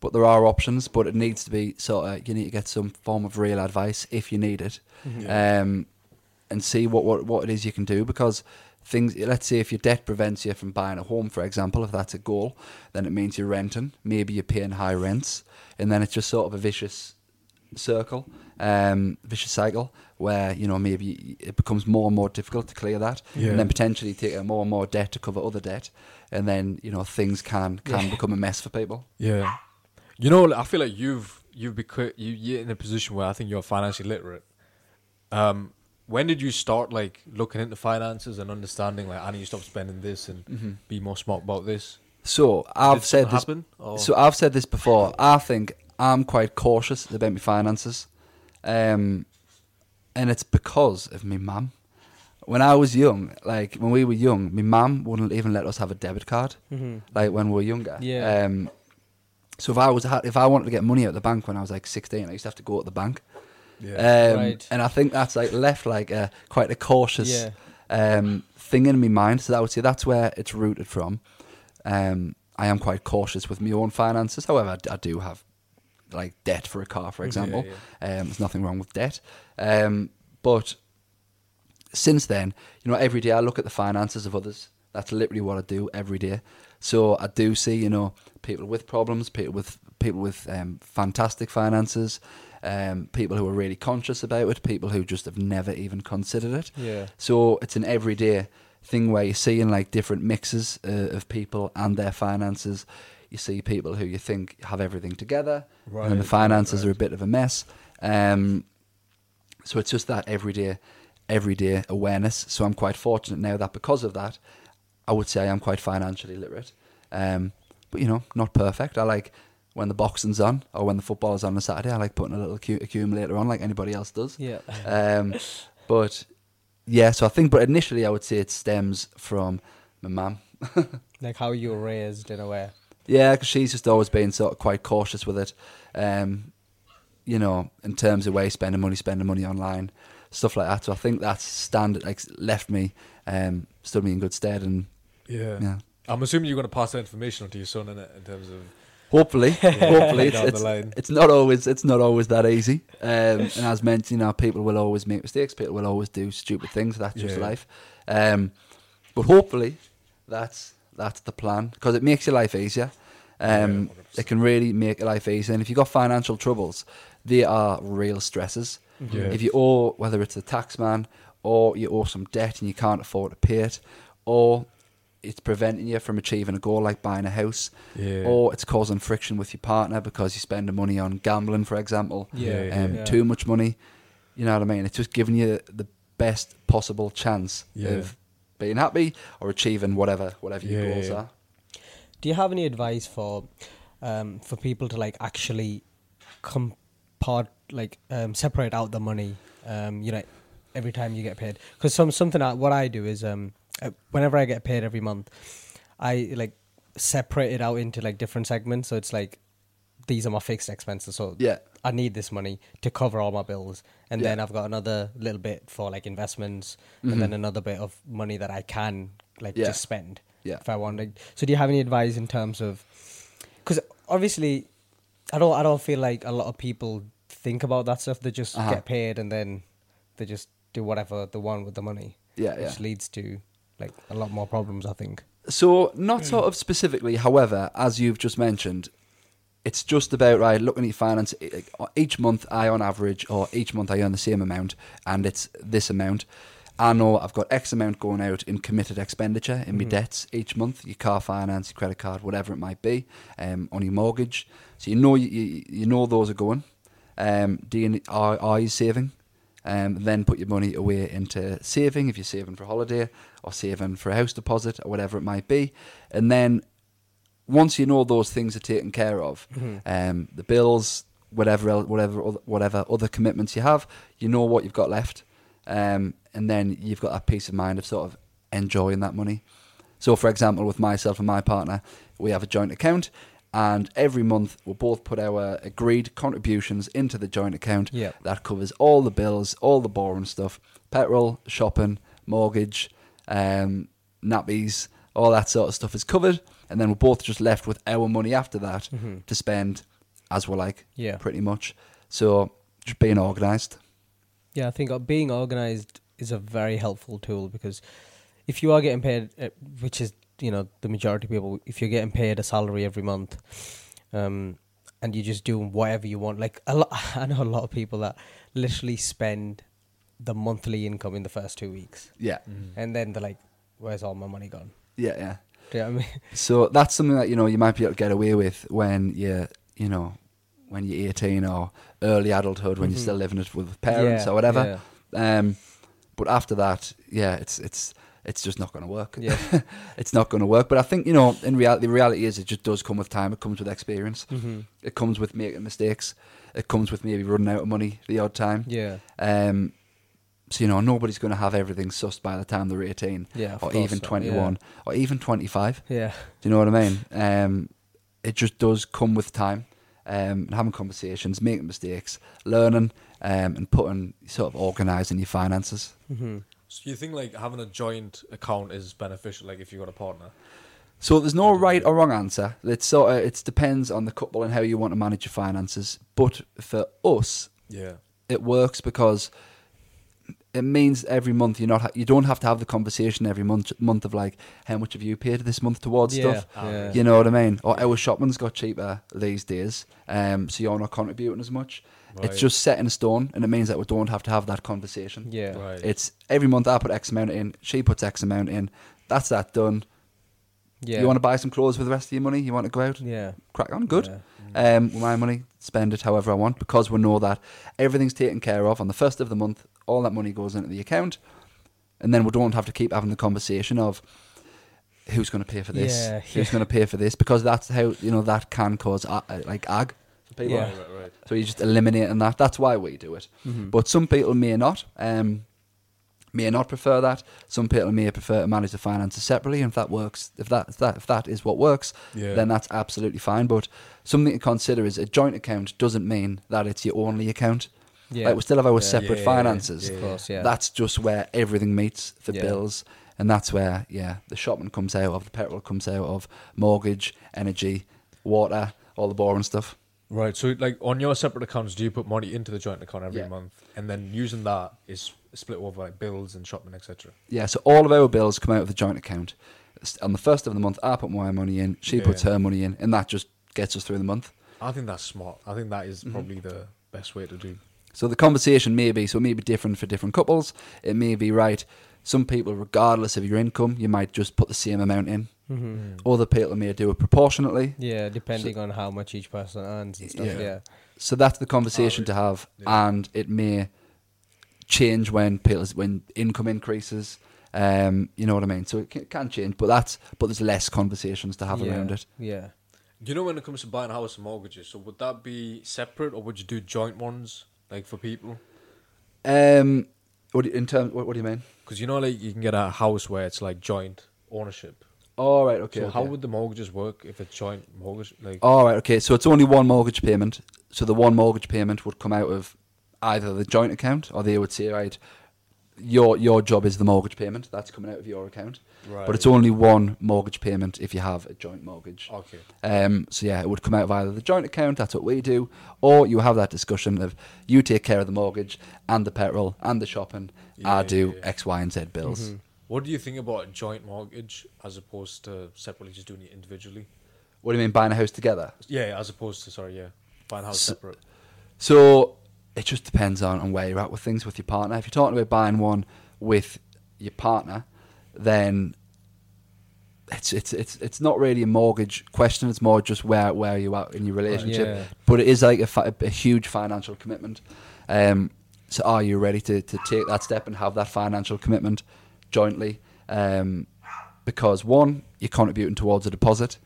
but there are options. But it needs to be sort of you need to get some form of real advice if you need it um, and see what, what what it is you can do because things. Let's say if your debt prevents you from buying a home, for example, if that's a goal, then it means you're renting. Maybe you're paying high rents, and then it's just sort of a vicious circle, um, vicious cycle where you know maybe it becomes more and more difficult to clear that, Yeah. and then potentially take out more and more debt to cover other debt, and then you know things can can Yeah. become a mess for people. yeah, you know, I feel like you've you've become you you're in a position where I think you're financially literate. Um, when did you start like looking into finances and understanding like I need to stop spending this and be more smart about this? So I've said this happen, So I've said this before. I think I'm quite cautious about my finances, um, and it's because of my mum. When I was young, like when we were young, my mum wouldn't even let us have a debit card. hmm Like when we were younger. Yeah. Um, so if I was if I wanted to get money out of the bank when I was like 16, I used to have to go to the bank. Yeah. Um, Right. And I think that's like left like a quite a cautious Yeah. um, thing in my mind. So I would say that's where it's rooted from. Um, I am quite cautious with my own finances. However, I do have like debt for a car, for Yeah, example. yeah. Um, there's nothing wrong with debt. Um, but since then, you know, every day I look at the finances of others. That's literally what I do every day. So I do see, you know, people with problems, people with people with um, fantastic finances, um, people who are really conscious about it, people who just have never even considered it. Yeah. So it's an everyday thing where you're seeing like different mixes uh, of people and their finances. You see people who you think have everything together, and the finances right, are a bit of a mess. Um, so it's just that everyday, everyday awareness. So I'm quite fortunate now that because of that, I would say I'm quite financially literate. Um, but you know, not perfect. I like when the boxing's on or when the football's on on a Saturday. I like putting a little accu- accumulator on like anybody else does. Yeah. Um, but yeah, so I think, but initially I would say it stems from my mum. like how you were raised in a way. Yeah, because she's just always been sort of quite cautious with it. Um, you know, in terms of way spending money, spending money online, stuff like that. So I think that's standard, like left me, um, stood me in good stead, and Yeah. yeah. I'm assuming you're going to pass that information on to your son in it in terms of Hopefully, hopefully, it's, it's, it's not always it's not always that easy. Um, and as mentioned, you know, people will always make mistakes. People will always do stupid things. That's just life. Um, but hopefully, that's that's the plan because it makes your life easier. Um, Yeah, it can really make life easier. And if you've got financial troubles, they are real stresses. Yeah. If you owe, whether it's the tax man or you owe some debt and you can't afford to pay it, or it's preventing you from achieving a goal like buying a house, Yeah. or it's causing friction with your partner because you spend the money on gambling, for example, Yeah. Yeah, um, yeah. too much money. You know what I mean? It's just giving you the best possible chance Yeah. of being happy or achieving whatever whatever your Yeah, goals yeah. are. Do you have any advice for um, for people to like actually compart like um, separate out the money? Um, you know, every time you get paid. Because some something I, what I do is um, uh, whenever I get paid every month, I like separate it out into like different segments. So it's like these are my fixed expenses. So Yeah. I need this money to cover all my bills, and Yeah. then I've got another little bit for like investments, Mhm. and then another bit of money that I can like Yeah. just spend Yeah. if I wanted. So do you have any advice in terms of? Because obviously, I don't. I don't feel like a lot of people think about that stuff. They just Uh-huh. get paid and then they just do whatever they want with the money. Yeah, which yeah. leads to like a lot more problems. I think. So, not sort of specifically, however, as you've just mentioned, it's just about right looking at your finance. e- e- Each month, I on average, or each month, I earn the same amount, and it's this amount. I know I've got X amount going out in committed expenditure in my debts each month. Your car finance, your credit card, whatever it might be, um, on your mortgage. So you know you, you, you know those are going. Um, do you, are, are you saving? Um, then put your money away into saving if you're saving for a holiday or saving for a house deposit or whatever it might be. And then once you know those things are taken care of, um, the bills, whatever, whatever, whatever other commitments you have, you know what you've got left, um, and then you've got that peace of mind of sort of enjoying that money. So, for example, with myself and my partner, we have a joint account, and every month we'll both put our agreed contributions into the joint account. Yeah. That covers all the bills, all the boring stuff, petrol, shopping, mortgage, um, nappies, all that sort of stuff is covered, and then we're both just left with our money after that to spend as we like, Yeah. pretty much. So just being organised. Yeah, I think uh, being organized is a very helpful tool because if you are getting paid, uh, which is you know the majority of people, if you're getting paid a salary every month, um, and you're just doing whatever you want, like a lot, I know a lot of people that literally spend the monthly income in the first two weeks, Yeah, and then they're like, "Where's all my money gone?" yeah, yeah. Do you know what I mean? So that's something that you know you might be able to get away with when you you know when you're 18 or early adulthood when you're Mhm. still living it with parents Yeah, or whatever. Um, but after that, yeah, it's it's it's just not going to work. Yeah. it's not going to work. But I think you know, in reality, the reality is it just does come with time. It comes with experience. hmm It comes with making mistakes. It comes with maybe running out of money the odd time. Yeah. Um, so you know, nobody's going to have everything sussed by the time they're 18, Yeah, or even not, 21, or even 25. Yeah. Do you know what I mean? Um, it just does come with time. Um, and having conversations, making mistakes, learning, um, and putting sort of organising your finances. hmm So you think like having a joint account is beneficial, like if you've got a partner? So there's no right or wrong answer. It's sort of it depends on the couple and how you want to manage your finances. But for us, Yeah. it works because it means every month you're not ha- you don't have to have the conversation every month month of like how much have you paid this month towards Yeah. stuff. yeah. You know what I mean? Or our shopping's got cheaper these days, um, so you're not contributing as much. Right. It's just set in stone, and it means that we don't have to have that conversation. Yeah. Right. It's every month I put X amount in, she puts X amount in. That's that done. Yeah. You want to buy some clothes with the rest of your money? You want to go out? Yeah. Crack on, good. Yeah. Um, with my money, spend it however I want because we know that everything's taken care of on the first of the month. All that money goes into the account, and then we don't have to keep having the conversation of who's going to pay for this, Yeah, who's yeah. going to pay for this, because that's how you know that can cause uh, uh, like ag for people. Yeah. Right, right, right. So you just eliminating that. That's why we do it. Mhm. But some people may not. Um, may not prefer that. Some people may prefer to manage the finances separately. And if that works, if that if that if that is what works, Yeah. then that's absolutely fine. But something to consider is a joint account doesn't mean that it's your only account. Yeah. Like we still have our Yeah. separate Yeah, finances. yeah, Of course, yeah. That's just where everything meets for Yeah. bills. And that's where, yeah, the shopping comes out of, the petrol comes out of, mortgage, energy, water, all the boring stuff. Right. So, like on your separate accounts, do you put money into the joint account every Yeah. month, and then using that is split over like bills and shopping, etc. Yeah, so all of our bills come out of the joint account. On the first of the month, I put my money in, she Yeah. puts her money in, and that just gets us through the month. I think that's smart. I think that is Mm-hmm. probably the best way to do. So the conversation may be, so it may be different for different couples. It may be, right, some people, regardless of your income, you might just put the same amount in. Mhm. Other people may do it proportionately. Yeah, depending on how much each person earns and stuff. Yeah. Yeah. So that's the conversation Oh, to have, Yeah. and it may change when people's when income increases. Um, you know what I mean. So it can, can change, but that's but there's less conversations to have yeah. around it. Yeah. You know, when it comes to buying a house and mortgages, so would that be separate or would you do joint ones, like for people? Um, what do you, in terms? What, what do you mean? Because you know, like you can get a house where it's like joint ownership. All right. Okay. so okay. how would the mortgages work if it's joint mortgage? Like, All right. Okay. So it's only one mortgage payment. So the one mortgage payment would come out of either the joint account, or they would say, right, your your job is the mortgage payment. That's coming out of your account. Right. But it's only one mortgage payment if you have a joint mortgage. okay. Um, so yeah, it would come out of either the joint account, that's what we do, or you have that discussion of you take care of the mortgage and the petrol and the shopping. I do yeah. X, Y, and Z bills. Mhm. What do you think about a joint mortgage as opposed to separately just doing it individually? What do you mean buying a house together? Yeah, as opposed to sorry, yeah, buying a house So- separate. So it just depends on, on where you're at with things with your partner. If you're talking about buying one with your partner, then it's it's it's it's not really a mortgage question. It's more just where where you at in your relationship. Yeah. But it is like a, fi- a huge financial commitment. Um, so are you ready to, to take that step and have that financial commitment jointly? Um, because one, you're contributing towards a deposit.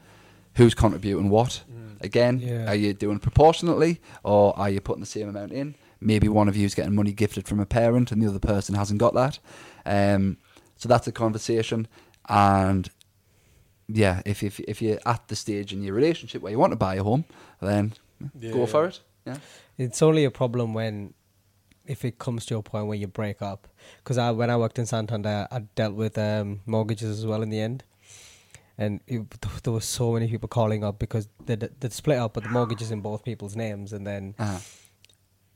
Who's contributing what? Again, Yeah. are you doing proportionately or are you putting the same amount in? Maybe one of you is getting money gifted from a parent and the other person hasn't got that. Um, so that's a conversation. And yeah, if, if if you're at the stage in your relationship where you want to buy a home, then go Yeah. for it. Yeah. It's only a problem when, if it comes to a point where you break up. Because I, when I worked in Santander, I dealt with um, mortgages as well in the end. And it, there were so many people calling up because they'd, they'd split up, but the mortgage is in both people's names. And then Uh-huh.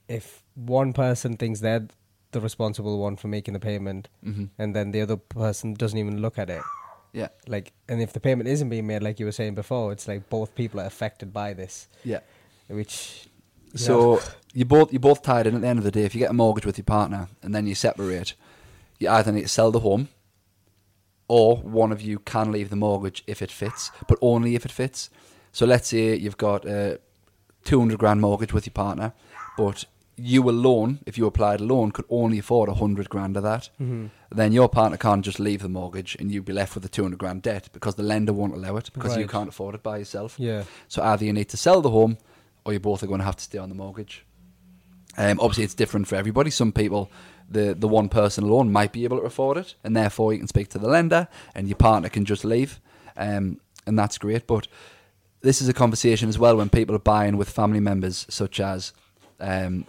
if one person thinks they're the responsible one for making the payment, hmm and then the other person doesn't even look at it, Yeah. like, and if the payment isn't being made, like you were saying before, it's like both people are affected by this, Yeah. which. yeah. So you both you both tied in at the end of the day. If you get a mortgage with your partner and then you separate, you either need to sell the home, or one of you can leave the mortgage if it fits, but only if it fits. So let's say you've got a two hundred grand mortgage with your partner, but you alone, if you applied a loan, could only afford a hundred grand of that. Mhm. Then your partner can't just leave the mortgage and you'd be left with a two hundred grand debt because the lender won't allow it because you can't afford it by yourself. Yeah. So either you need to sell the home or you both are going to have to stay on the mortgage. Um, obviously, it's different for everybody. Some people, the, the one person alone might be able to afford it, and therefore you can speak to the lender and your partner can just leave. Um, and that's great. But this is a conversation as well when people are buying with family members, such as um,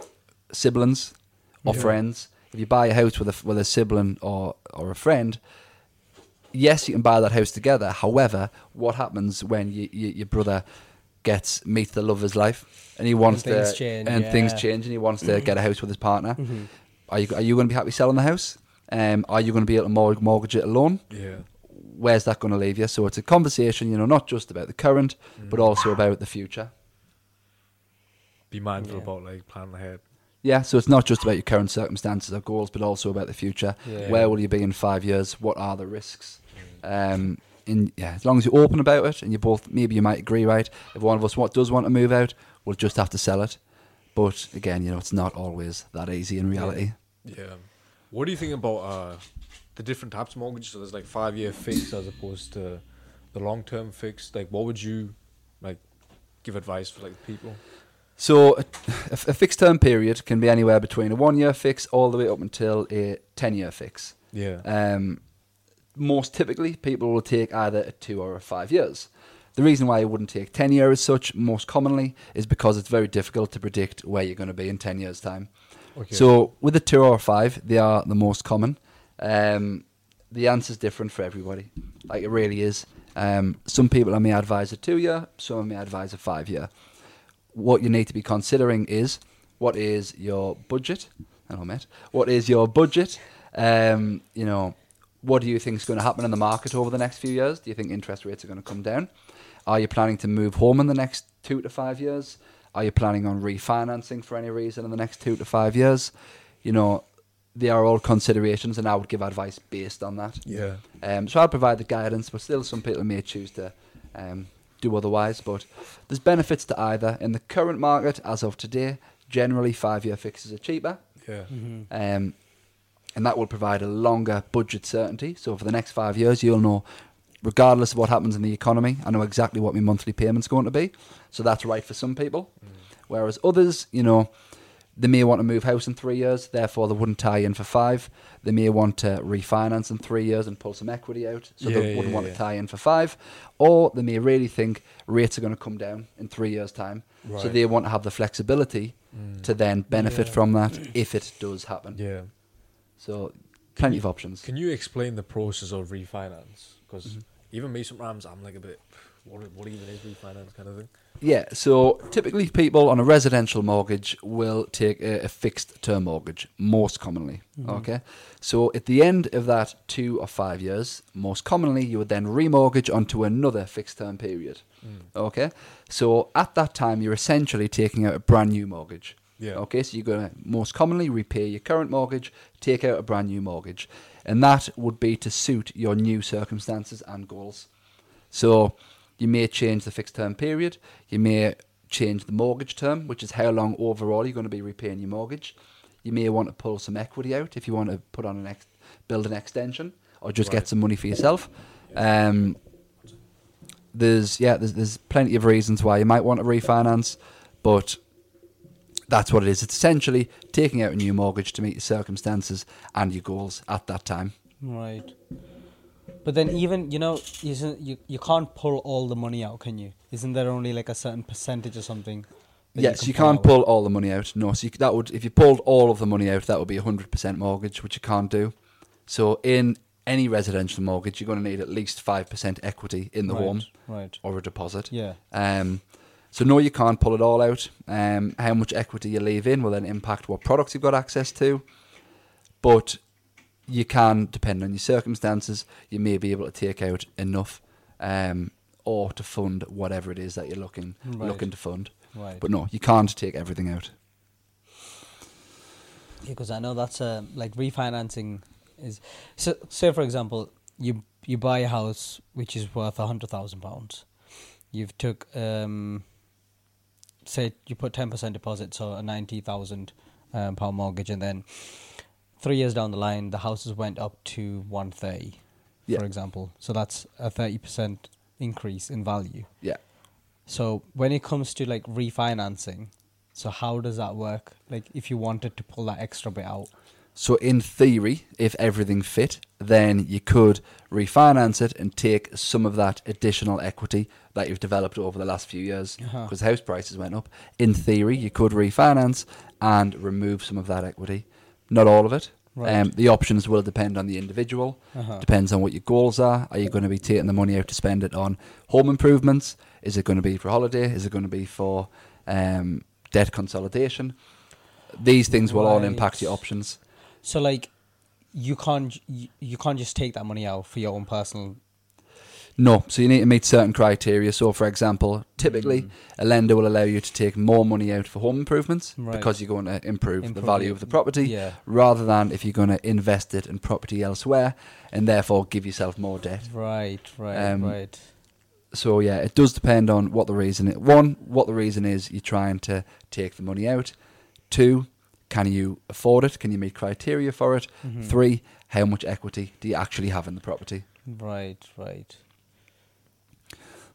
siblings or Yeah. friends. If you buy a house with a, with a sibling or, or a friend, yes, you can buy that house together. However, what happens when you, you, your brother gets meets the love of his life and he wants things to change, and things change and he wants to get a house with his partner? Mhm. Are you are you going to be happy selling the house? Um, are you going to be able to mortgage it alone? Yeah. Where's that going to leave you? So it's a conversation, you know, not just about the current, but also about the future. be mindful Yeah. about like planning ahead. Yeah, so it's not just about your current circumstances or goals, but also about the future. Yeah. Where will you be in five years? What are the risks? Um, in yeah, as long as you're open about it, and you both maybe you might agree, right? If one of us what does want to move out, we'll just have to sell it. But again, you know, it's not always that easy in reality. Yeah. What do you think about uh, the different types of mortgage? So there's like five year fixed as opposed to the long term fixed. Like, what would you like give advice for like people? So a, a fixed term period can be anywhere between a one year fix all the way up until a ten year fix. Yeah. Um, most typically, people will take either a two or a five years. The reason why I wouldn't take 10 year as such, most commonly, is because it's very difficult to predict where you're going to be in 10 years' time. okay. So, with a two or a five, they are the most common. Um, the answer's different for everybody. Like, it really is. Um, some people I may advise a two year, some I may advise a five year. What you need to be considering is what is your budget? Hello, mate. What is your budget? Um, you know, what do you think is going to happen in the market over the next few years? Do you think interest rates are going to come down? Are you planning to move home in the next two to five years? Are you planning on refinancing for any reason in the next two to five years? You know, they are all considerations, and I would give advice based on that. yeah. Um, so I'll provide the guidance, but still, some people may choose to um, do otherwise. But there's benefits to either. In the current market, as of today, generally five-year fixes are cheaper, Yeah. Mm-hmm. um, and that will provide a longer budget certainty. So for the next five years, you'll know, regardless of what happens in the economy, I know exactly what my monthly payment's going to be. So that's right for some people. Whereas others, you know, they may want to move house in three years, therefore they wouldn't tie in for five. They may want to refinance in three years and pull some equity out, so Yeah, they wouldn't yeah, want yeah. to tie in for five. Or they may really think rates are going to come down in three years' time, so they want to have the flexibility Mm. to then benefit Yeah. from that if it does happen. Yeah. So plenty of options. Can you explain the process of refinance? Because Mm-hmm. even me sometimes I'm like a bit, what, what even is refinance kind of thing? Yeah, so typically people on a residential mortgage will take a, a fixed term mortgage, most commonly. Mm-hmm. Okay, so at the end of that two or five years, most commonly you would then remortgage onto another fixed term period. Mm. Okay, so at that time you're essentially taking out a brand new mortgage. Yeah. Okay, so you're going to most commonly repay your current mortgage, take out a brand new mortgage, and that would be to suit your new circumstances and goals. So you may change the fixed term period, you may change the mortgage term, which is how long overall you're going to be repaying your mortgage. You may want to pull some equity out if you want to put on an ex- build an extension or just Right. get some money for yourself. Um, there's yeah, there's there's plenty of reasons why you might want to refinance, but that's what it is. It's essentially taking out a new mortgage to meet your circumstances and your goals at that time. Right. But then even you know isn't you you can't pull all the money out, can you? Isn't there only like a certain percentage or something? yes, you, pull can't out? pull all the money out. No, so you, that would if you pulled all of the money out, that would be a hundred percent mortgage, which you can't do. So in any residential mortgage, you're going to need at least five percent equity in the right, home Right. or a deposit. Yeah. Um, so no, you can't pull it all out. Um, how much equity you leave in will then impact what products you've got access to. But you can, depending on your circumstances, you may be able to take out enough, um, or to fund whatever it is that you're looking Right. looking to fund. Right. But no, you can't take everything out. because I know that's uh, like refinancing is so say for example you you buy a house which is worth a hundred thousand pounds you've took um say you put ten percent deposit so a ninety thousand um, pound mortgage and then three years down the line the houses went up to one thirty Yeah. for example so that's a thirty percent increase in value Yeah. so when it comes to like refinancing so how does that work like if you wanted to pull that extra bit out So in theory, if everything fit, then you could refinance it and take some of that additional equity that you've developed over the last few years Uh-huh. because house prices went up. In theory, you could refinance and remove some of that equity. Not all of it. Right. Um, the options will depend on the individual. Uh-huh. Depends on what your goals are. Are you going to be taking the money out to spend it on home improvements? Is it going to be for holiday? Is it going to be for um, debt consolidation? These things will all impact your options. So like, you can't you, you can't just take that money out for your own personal. No, so you need to meet certain criteria. So, for example, typically Mm. a lender will allow you to take more money out for home improvements Right. because you're going to improve, the value of the property, Yeah. rather than if you're going to invest it in property elsewhere and therefore give yourself more debt. Right, right, Um, right. So yeah, it does depend on what the reason is. One, what the reason is you're trying to take the money out. Two, can you afford it? Can you meet criteria for it? Mhm. Three, how much equity do you actually have in the property? Right, right.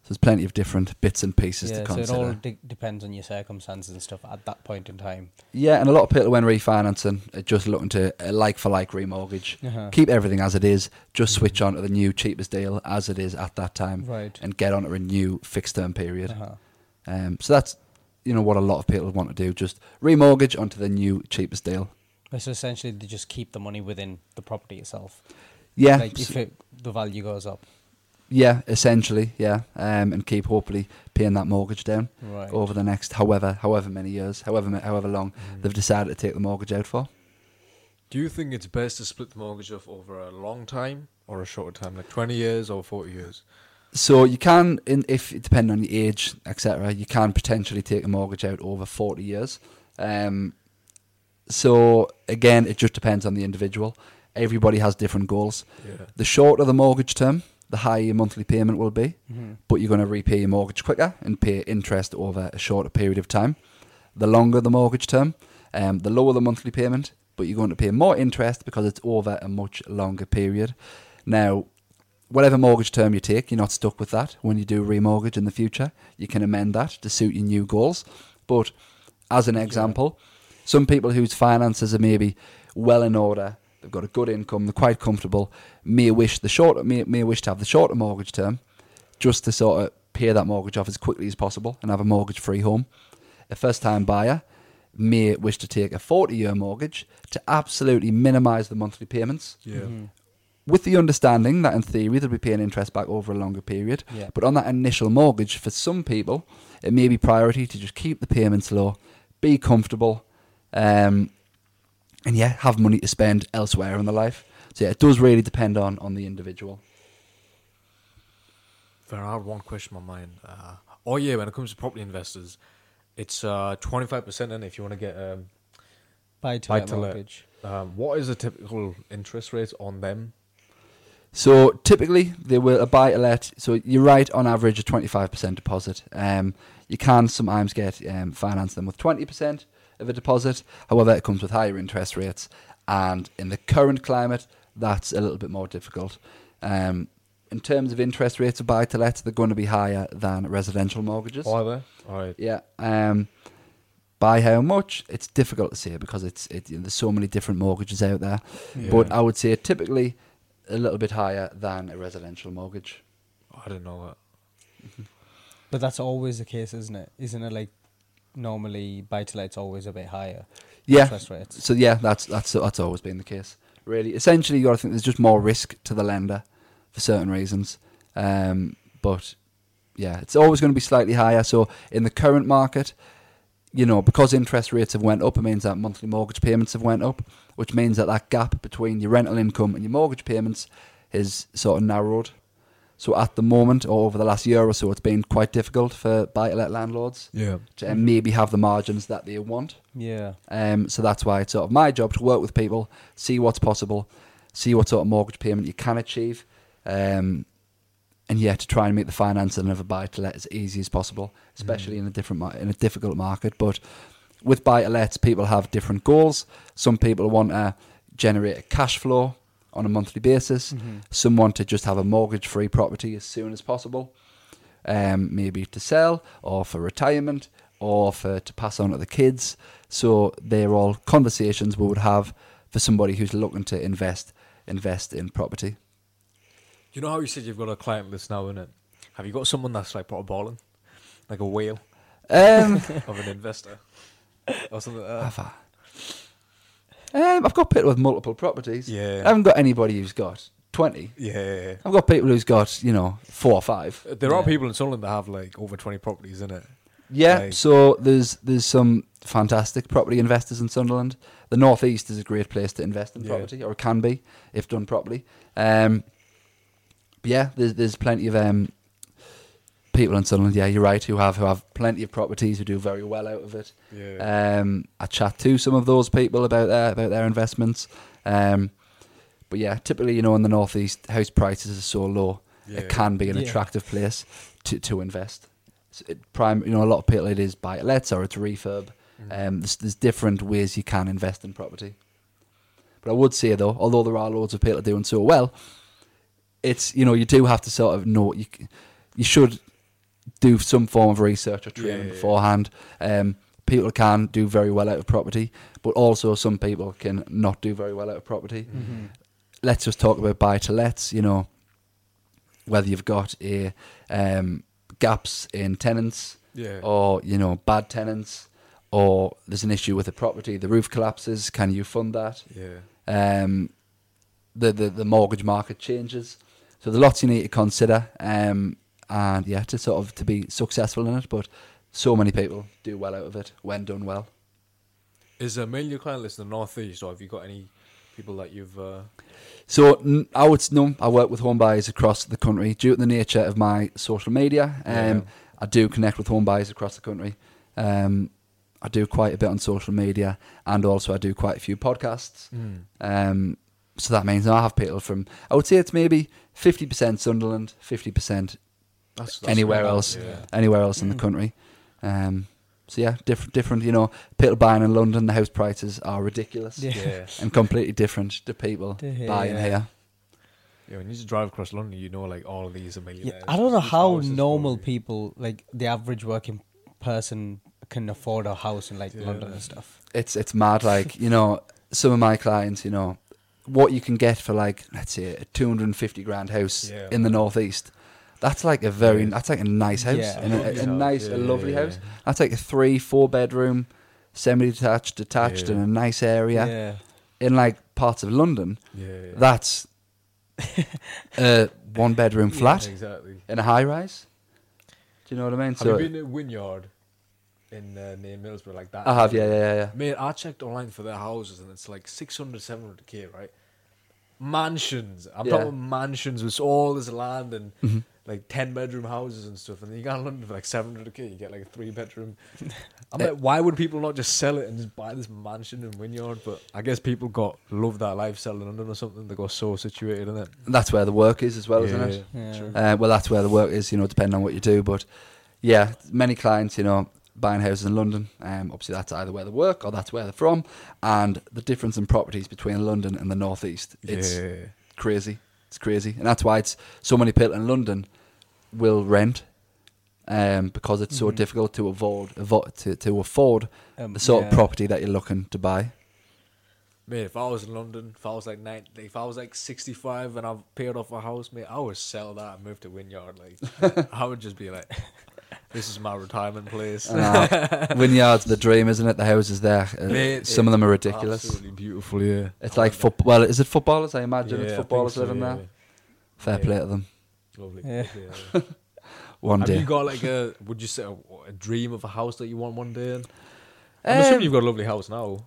So there's plenty of different bits and pieces yeah, to so it consider. all de- depends on your circumstances and stuff at that point in time. Yeah, and a lot of people when refinancing are just looking to a like for like remortgage. Uh-huh. Keep everything as it is. Just switch on to the new cheapest deal as it is at that time, Right. and get onto a new fixed term period. Uh-huh. Um, so that's you know what a lot of people want to do. Just remortgage onto the new cheapest deal. So essentially, they just keep the money within the property itself. Yeah, Like if it, the value goes up. Yeah, essentially, yeah, um, and keep hopefully paying that mortgage down Right. over the next however however many years, however however long Mm. they've decided to take the mortgage out for. Do you think it's best to split the mortgage off over a long time or a shorter time, like 20 years or 40 years? So you can, in, if depending on your age, etc., you can potentially take a mortgage out over forty years. Um, so again, it just depends on the individual. Everybody has different goals. Yeah. The shorter the mortgage term, the higher your monthly payment will be, Mhm. but you're going to repay your mortgage quicker and pay interest over a shorter period of time. The longer the mortgage term, um, the lower the monthly payment, but you're going to pay more interest because it's over a much longer period. Now, whatever mortgage term you take, you're not stuck with that. When you do remortgage in the future, you can amend that to suit your new goals. But as an example, some people whose finances are maybe well in order, they've got a good income, they're quite comfortable, may wish the shorter may, may wish to have the shorter mortgage term, just to sort of pay that mortgage off as quickly as possible and have a mortgage free home. A first time buyer may wish to take a 40 year mortgage to absolutely minimise the monthly payments Yeah. Mhm. with the understanding that in theory they'll be paying interest back over a longer period. Yeah. But on that initial mortgage, for some people, it may be priority to just keep the payments low, be comfortable, um, and yeah, have money to spend elsewhere in their life. So yeah, it does really depend on on the individual. There are one question on my mind. Uh, oh yeah, when it comes to property investors, it's uh, 25% in if you want to get um, Buy to Buy let to let. mortgage. um, what is the typical interest rate on them? So typically they will a buy to let. So you're right on average a 25% deposit. Um, you can sometimes get um, finance them with 20% of a deposit. However, it comes with higher interest rates, and in the current climate, that's a little bit more difficult. Um, in terms of interest rates of buy to let, they're going to be higher than residential mortgages. Are they? All right. Yeah. Um, by how much? It's difficult to say because it's it, you know, there's so many different mortgages out there. But I would say typically a little bit higher than a residential mortgage. I didn't know that. But that's always the case, isn't it? Isn't it like normally buy to let's always a bit higher Yeah. So yeah, that's that's that's always been the case. Really, essentially, you got to think there's just more risk to the lender for certain reasons. Um, but yeah, it's always going to be slightly higher. So in the current market, you know, because interest rates have went up, it means that monthly mortgage payments have went up, which means that that gap between your rental income and your mortgage payments is sort of narrowed. So at the moment, or over the last year or so, it's been quite difficult for buy-to-let landlords Yeah. to um, maybe have the margins that they want. Yeah. Um, so that's why it's sort of my job to work with people, see what's possible, see what sort of mortgage payment you can achieve, um, and yeah, to try and make the financing of a buy to let as easy as possible, especially in a different mar- in a difficult market. But with buy to lets, people have different goals. Some people want to generate a cash flow on a monthly basis. Mhm. Some want to just have a mortgage free property as soon as possible, um, maybe to sell or for retirement or for to pass on to the kids. So they're all conversations we would have for somebody who's looking to invest invest in property. You know how you said you've got a client list now, innit? Have you got someone that's like put balling, like a whale Um, of an investor, or something like that? have I? Um, I've got people with multiple properties. Yeah. I haven't got anybody who's got twenty. Yeah. I've got people who's got you know four or five. There are people in Sunderland that have like over twenty properties in it. Yeah, Like- so there's there's some fantastic property investors in Sunderland. The northeast is a great place to invest in Yeah. property, or it can be if done properly. Um, yeah, there's there's plenty of um, people in Sunderland. Yeah, you're right. Who have who have plenty of properties who do very well out of it. Yeah. Um, I chat to some of those people about their about their investments. Um, but yeah, typically, you know, in the northeast, house prices are so low, Yeah. it can be an Yeah. attractive place to to invest. So it prime, you know, a lot of people it is buy it lets or it's refurb. Mm. Um, there's, there's different ways you can invest in property. But I would say though, although there are loads of people doing so well, it's you know you do have to sort of know you you should do some form of research or training yeah, beforehand. Um, people can do very well out of property, but also some people can not do very well out of property. Mhm. Let's just talk about buy to lets. You know, whether you've got a um, gaps in tenants Yeah. or you know bad tenants or there's an issue with the property the roof collapses can you fund that yeah. um the the, the mortgage market changes so there's lots you need to consider um and yeah to sort of to be successful in it but so many people do well out of it when done well Is a mainly your client list in the northeast, or have you got any people that you've? Uh, So n- I would no, I work with home buyers across the country due to the nature of my social media. Um, Yeah. I do connect with home buyers across the country. Um, I do quite a bit on social media, and also I do quite a few podcasts. Um, so that means I have people from. I would say it's maybe fifty percent Sunderland, fifty percent That's, that's anywhere really else, Yeah. anywhere else in the Mm. country. Um, so yeah, different, different. You know, people buying in London, the house prices are ridiculous Yeah. Yeah. and completely different to people To here, buying yeah. here. Yeah, when you just drive across London, you know, like all of these are Yeah, millionaires. I don't know whose how normal people, like the average working person, can afford a house in like Yeah. London and stuff. it's it's mad. Like you know, some of my clients, you know, what you can get for like let's say a two hundred and fifty grand house Yeah. in the northeast. That's like a very that's like a nice house, Yeah. and a, a, nice, a yeah, lovely yeah, house. That's like a three, four bedroom, semi detached, detached, Yeah. in a nice area Yeah. in like parts of London. Yeah. yeah. That's a one bedroom flat exactly. in a high rise. Do you know what I mean? Have you been to Wynyard in uh, near Middlesbrough like that? I have, yeah, yeah, yeah, yeah. Mate, I checked online for their houses and it's like 600, 700k, right? Mansions. I'm Yeah. talking mansions with all this land and Mhm. Like 10 bedroom houses and stuff. And then you go to London for like 700k, you get like a three bedroom. I'm like, why would people not just sell it and just buy this mansion in Wynyard? But I guess people got love that lifestyle in London or something. They got so situated in it. That's where the work is as well, isn't it? Yeah. true. Uh, well, that's where the work is, you know, depending on what you do. But yeah, many clients, you know, buying houses in London. Um, obviously, that's either where they work or that's where they're from. And the difference in properties between London and the northeast, it's yeah. crazy. It's crazy, and that's why it's so many people in London will rent. Um, because it's so Mhm. difficult to avoid, avo- to, to afford Um, the sort yeah. of property that you're looking to buy. Mate, if I was in London, if I was like nine, if I was like sixty-five and I've paid off a house, mate, I would sell that and move to Wynyard. Like, I would just be like, "This is my retirement place." I know. Wynyard's the dream, isn't it? The houses there, uh, Mate, some of them are ridiculous. Absolutely beautiful, yeah. It's I like football. Well, is it footballers? I imagine there. it's Yeah, I think footballers so, living yeah, there. Fair Yeah. play to them. Lovely. Yeah. lovely, yeah. One Have day. you got like a? Would you say a, a dream of a house that you want one day? In? I'm Um, assuming you've got a lovely house now.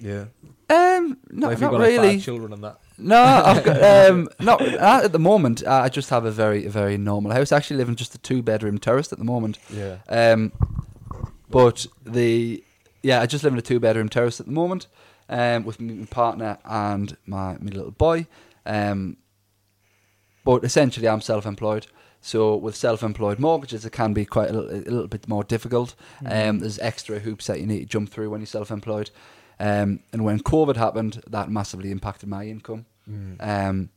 Yeah. Um, no, like if not got really. children and that. No, I've got um, not uh, at the moment. Uh, I just have a very, very normal house. I actually live in just a two-bedroom terrace at the moment. Yeah. Um, but the yeah, I just live in a two-bedroom terrace at the moment. Um, with my partner and my my little boy. Um, but essentially, I'm self-employed. So with self-employed mortgages, it can be quite a little, a little bit more difficult. Um, there's extra hoops that you need to jump through when you're self-employed. Um, and when COVID happened, that massively impacted my income. Mm. Um,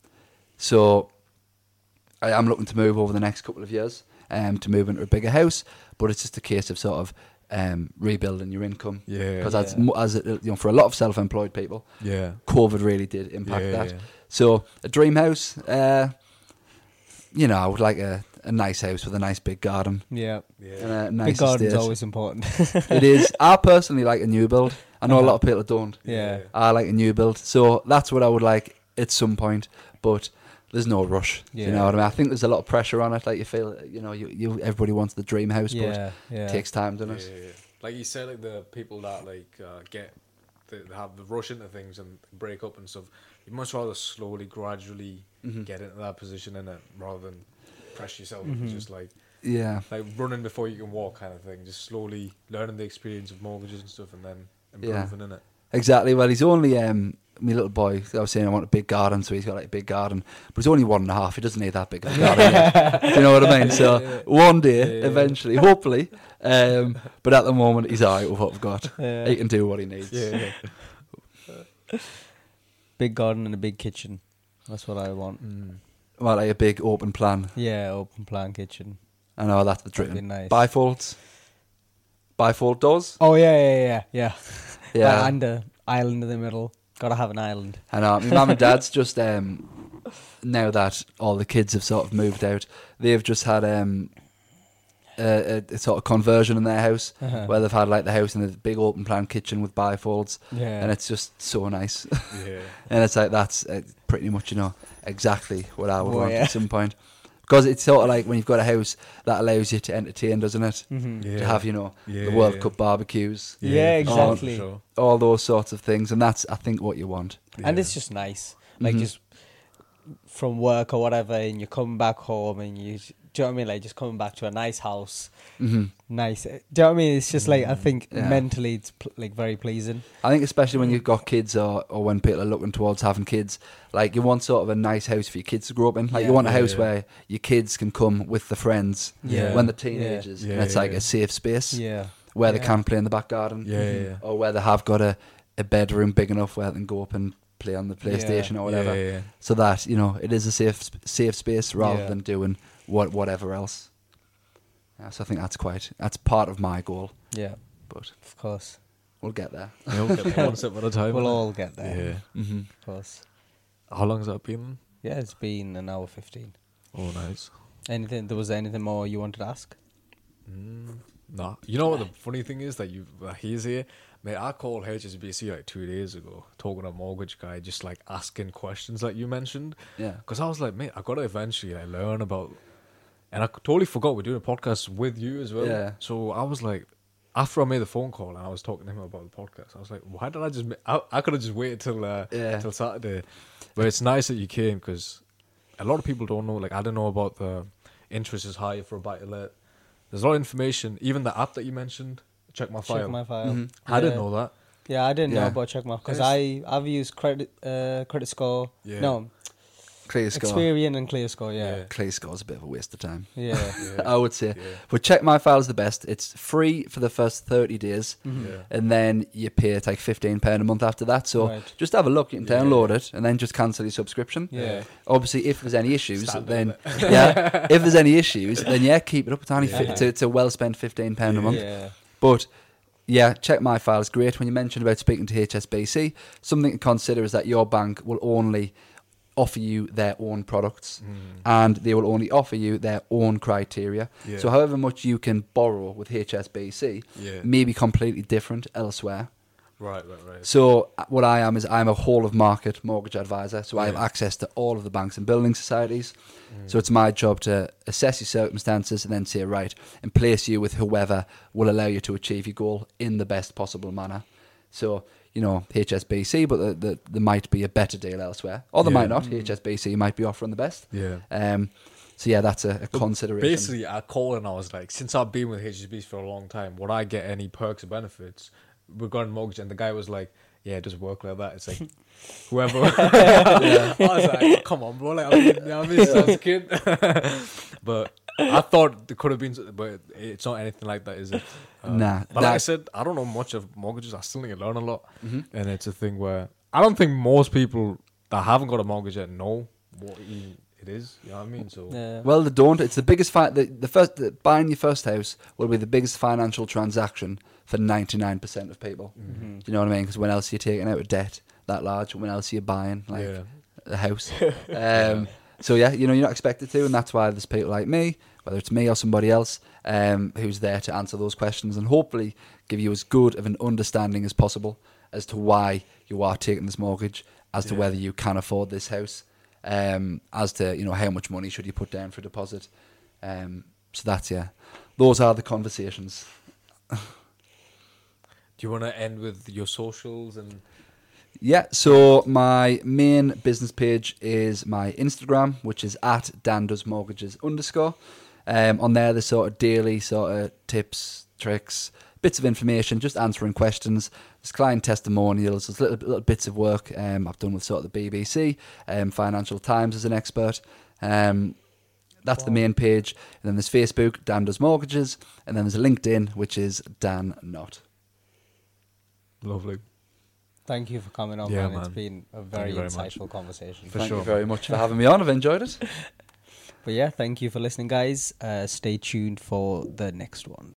so I am looking to move over the next couple of years um, to move into a bigger house, but it's just a case of sort of um, rebuilding your income Yeah. because Yeah. as as it, you know for a lot of self-employed people, Yeah. COVID really did impact yeah, that. yeah. So a dream house, uh, you know, I would like a, a nice house with a nice big garden Yeah. Yeah. and a Big nice garden's estate. always important. it is. I personally like a new build. I know a lot of people don't. yeah. I like a new build, so that's what I would like at some point. But there's no rush. Yeah. You know what I mean? I think there's a lot of pressure on it. Like you feel, you know, you, you everybody wants the dream house, Yeah. but Yeah. it takes time, doesn't it? yeah, yeah. Like you said, like the people that like uh, get they have the rush into things and break up and stuff. You much rather slowly, gradually Mm-hmm. get into that position in it rather than press yourself. Mhm. It's just like Yeah. like running before you can walk kind of thing. Just slowly learning the experience of mortgages and stuff, and then Yeah. in it. Exactly. Well, he's only um, my little boy. I was saying I want a big garden, so he's got like a big garden, but he's only one and a half. He doesn't need that big of a garden. yet. Do you know what I mean? So Yeah. one day, Yeah, yeah. eventually, hopefully. Um, but at the moment, he's alright with what we've got. Yeah. He can do what he needs. Yeah, Big garden and a big kitchen. That's what I want. Mm. Well, like a big open plan. Yeah, open plan kitchen. I know that's the That'd dream. be nice. Bifolds. Bifold doors. Oh yeah, yeah, yeah, yeah. Yeah. Uh, and a island in the middle. Gotta have an island. I know. My mum and dad's just um, now that all the kids have sort of moved out, they've just had um, a, a, a sort of conversion in their house Uh-huh. where they've had like the house in the big open plan kitchen with bifolds, Yeah. and it's just so nice. yeah. and it's like that's uh, pretty much you know exactly what I would Oh, want yeah. at some point. Because it's sort of like when you've got a house that allows you to entertain, doesn't it? Mhm. Yeah. To have you know Yeah, the World yeah. Cup barbecues, Yeah, for exactly. for sure. all those sorts of things, and that's I think what you want. And it's just nice. Like Mhm. just from work or whatever, and you come back home, and you, do you know what I mean? Like just coming back to a nice house, hmm nice. Do you know what I mean? It's just like I think Yeah. mentally, it's pl- like very pleasing. I think especially when you've got kids or, or when people are looking towards having kids, like you want sort of a nice house for your kids to grow up in. Like Yeah. you want a house yeah. where your kids can come with the friends Yeah. when they're teenagers, Yeah, and it's yeah, like yeah. a safe space Yeah, where they can play in the back garden, Yeah, yeah, yeah. or where they have got a, a bedroom big enough where they can go up and play on the PlayStation or whatever. Yeah, yeah, So that you know it is a safe safe space rather Yeah. than doing what whatever else. Yeah, so I think that's quite that's part of my goal, yeah, but of course. we'll get there. We'll get one step at a time. We'll all get there. Yeah. hmm Of course. How long's that been? Yeah, it's been an hour fifteen. Oh, nice. Anything? There was anything more you wanted to ask? Mm, nah. You know what the funny thing is that you that he's here, mate. I called HSBC like two days ago, talking to a mortgage guy, just like asking questions like you mentioned, Yeah. because I was like, mate, I got to eventually like learn about, and I totally forgot we're doing a podcast with you as well. Yeah. So I was like, after I made the phone call and I was talking to him about the podcast, I was like, why did I just? Ma- I, I could have just waited till uh, Yeah. till Saturday, but it's nice that you came because a lot of people don't know. Like I don't know about the interest is high for a buy to let. There's a lot of information. Even the app that you mentioned, check my file. Check my file. Mhm. I didn't know that. Yeah, I didn't know about check my because I I've used credit uh credit score. Yeah. No, Clear score. Experian and Clear Score. Yeah, Yeah. Clear Score's a bit of a waste of time. yeah. Yeah. I would say. Yeah. But check my file is the best. It's free for the first thirty days, Mhm. Yeah. and then you pay it like fifteen pound a month after that. So Right. just have a look. You can Yeah. download it, and then just cancel your subscription. Yeah. Obviously, if there's any issues, Standard, then yeah, if there's any issues, then yeah, keep it up. It's only fi- Yeah. it's, a- it's well spent fifteen pound a month. Yeah. But yeah, check my file is great. When you mentioned about speaking to HSBC, something to consider is that your bank will only offer you their own products Mm. and they will only offer you their own criteria. Yeah. So however much you can borrow with HSBC Yeah. may be completely different elsewhere. Right, right, right. So uh, what I am is I'm a whole of market mortgage advisor. So I have access to all of the banks and building societies. So it's my job to assess your circumstances and then say right and place you with whoever will allow you to achieve your goal in the best possible manner. So you know HSBC, but the, the, there might be a better deal elsewhere, or there Yeah. might not. HSBC might be offering the best. Yeah. Um, so yeah, that's a, a consideration. Basically, I called and I was like, since I've been with HSBC for a long time, would I get any perks or benefits regarding mortgage? And the guy was like, yeah, it doesn't work like that. It's like whoever. I was like, come on, bro. Like, I mean, you know I mean, so I was a kid. but I thought there could have been, but it's not anything like that, is it? Um, Nah, But like I said, I don't know much of mortgages. I still need to learn a lot. Mhm. And it's a thing where I don't think most people that haven't got a mortgage yet know what it is. You know what I mean? So Yeah. Well, they don't. It's the biggest fi- the, the first the, buying your first house will be the biggest financial transaction for ninety nine percent of people. Mhm. Do you know what I mean? Because when else are you taking out a debt that large? When else are you buying like yeah. a house? um, So yeah, you know you're not expected to, and that's why there's people like me, whether it's me or somebody else, um, who's there to answer those questions and hopefully give you as good of an understanding as possible as to why you are taking this mortgage, as to Yeah. whether you can afford this house, um, as to you know how much money should you put down for a deposit. Um, so that's yeah, those are the conversations. Do you want to end with your socials and Yeah, so my main business page is my Instagram, which is at Dan Does Mortgages underscore. Um, on there, there's sort of daily sort of tips, tricks, bits of information, just answering questions. There's client testimonials, there's little, little bits of work um, I've done with sort of the BBC, um, Financial Times as an expert. Um, that's the main page. And then there's Facebook, Dan Does Mortgages. And then there's LinkedIn, which is Dan Not. lovely? Thank you for coming on, Yeah, man. It's man. been a very, you very much. insightful conversation. For Thank sure, you very much for having me on. I've enjoyed it. But yeah, thank you for listening, guys. Uh, stay tuned for the next one.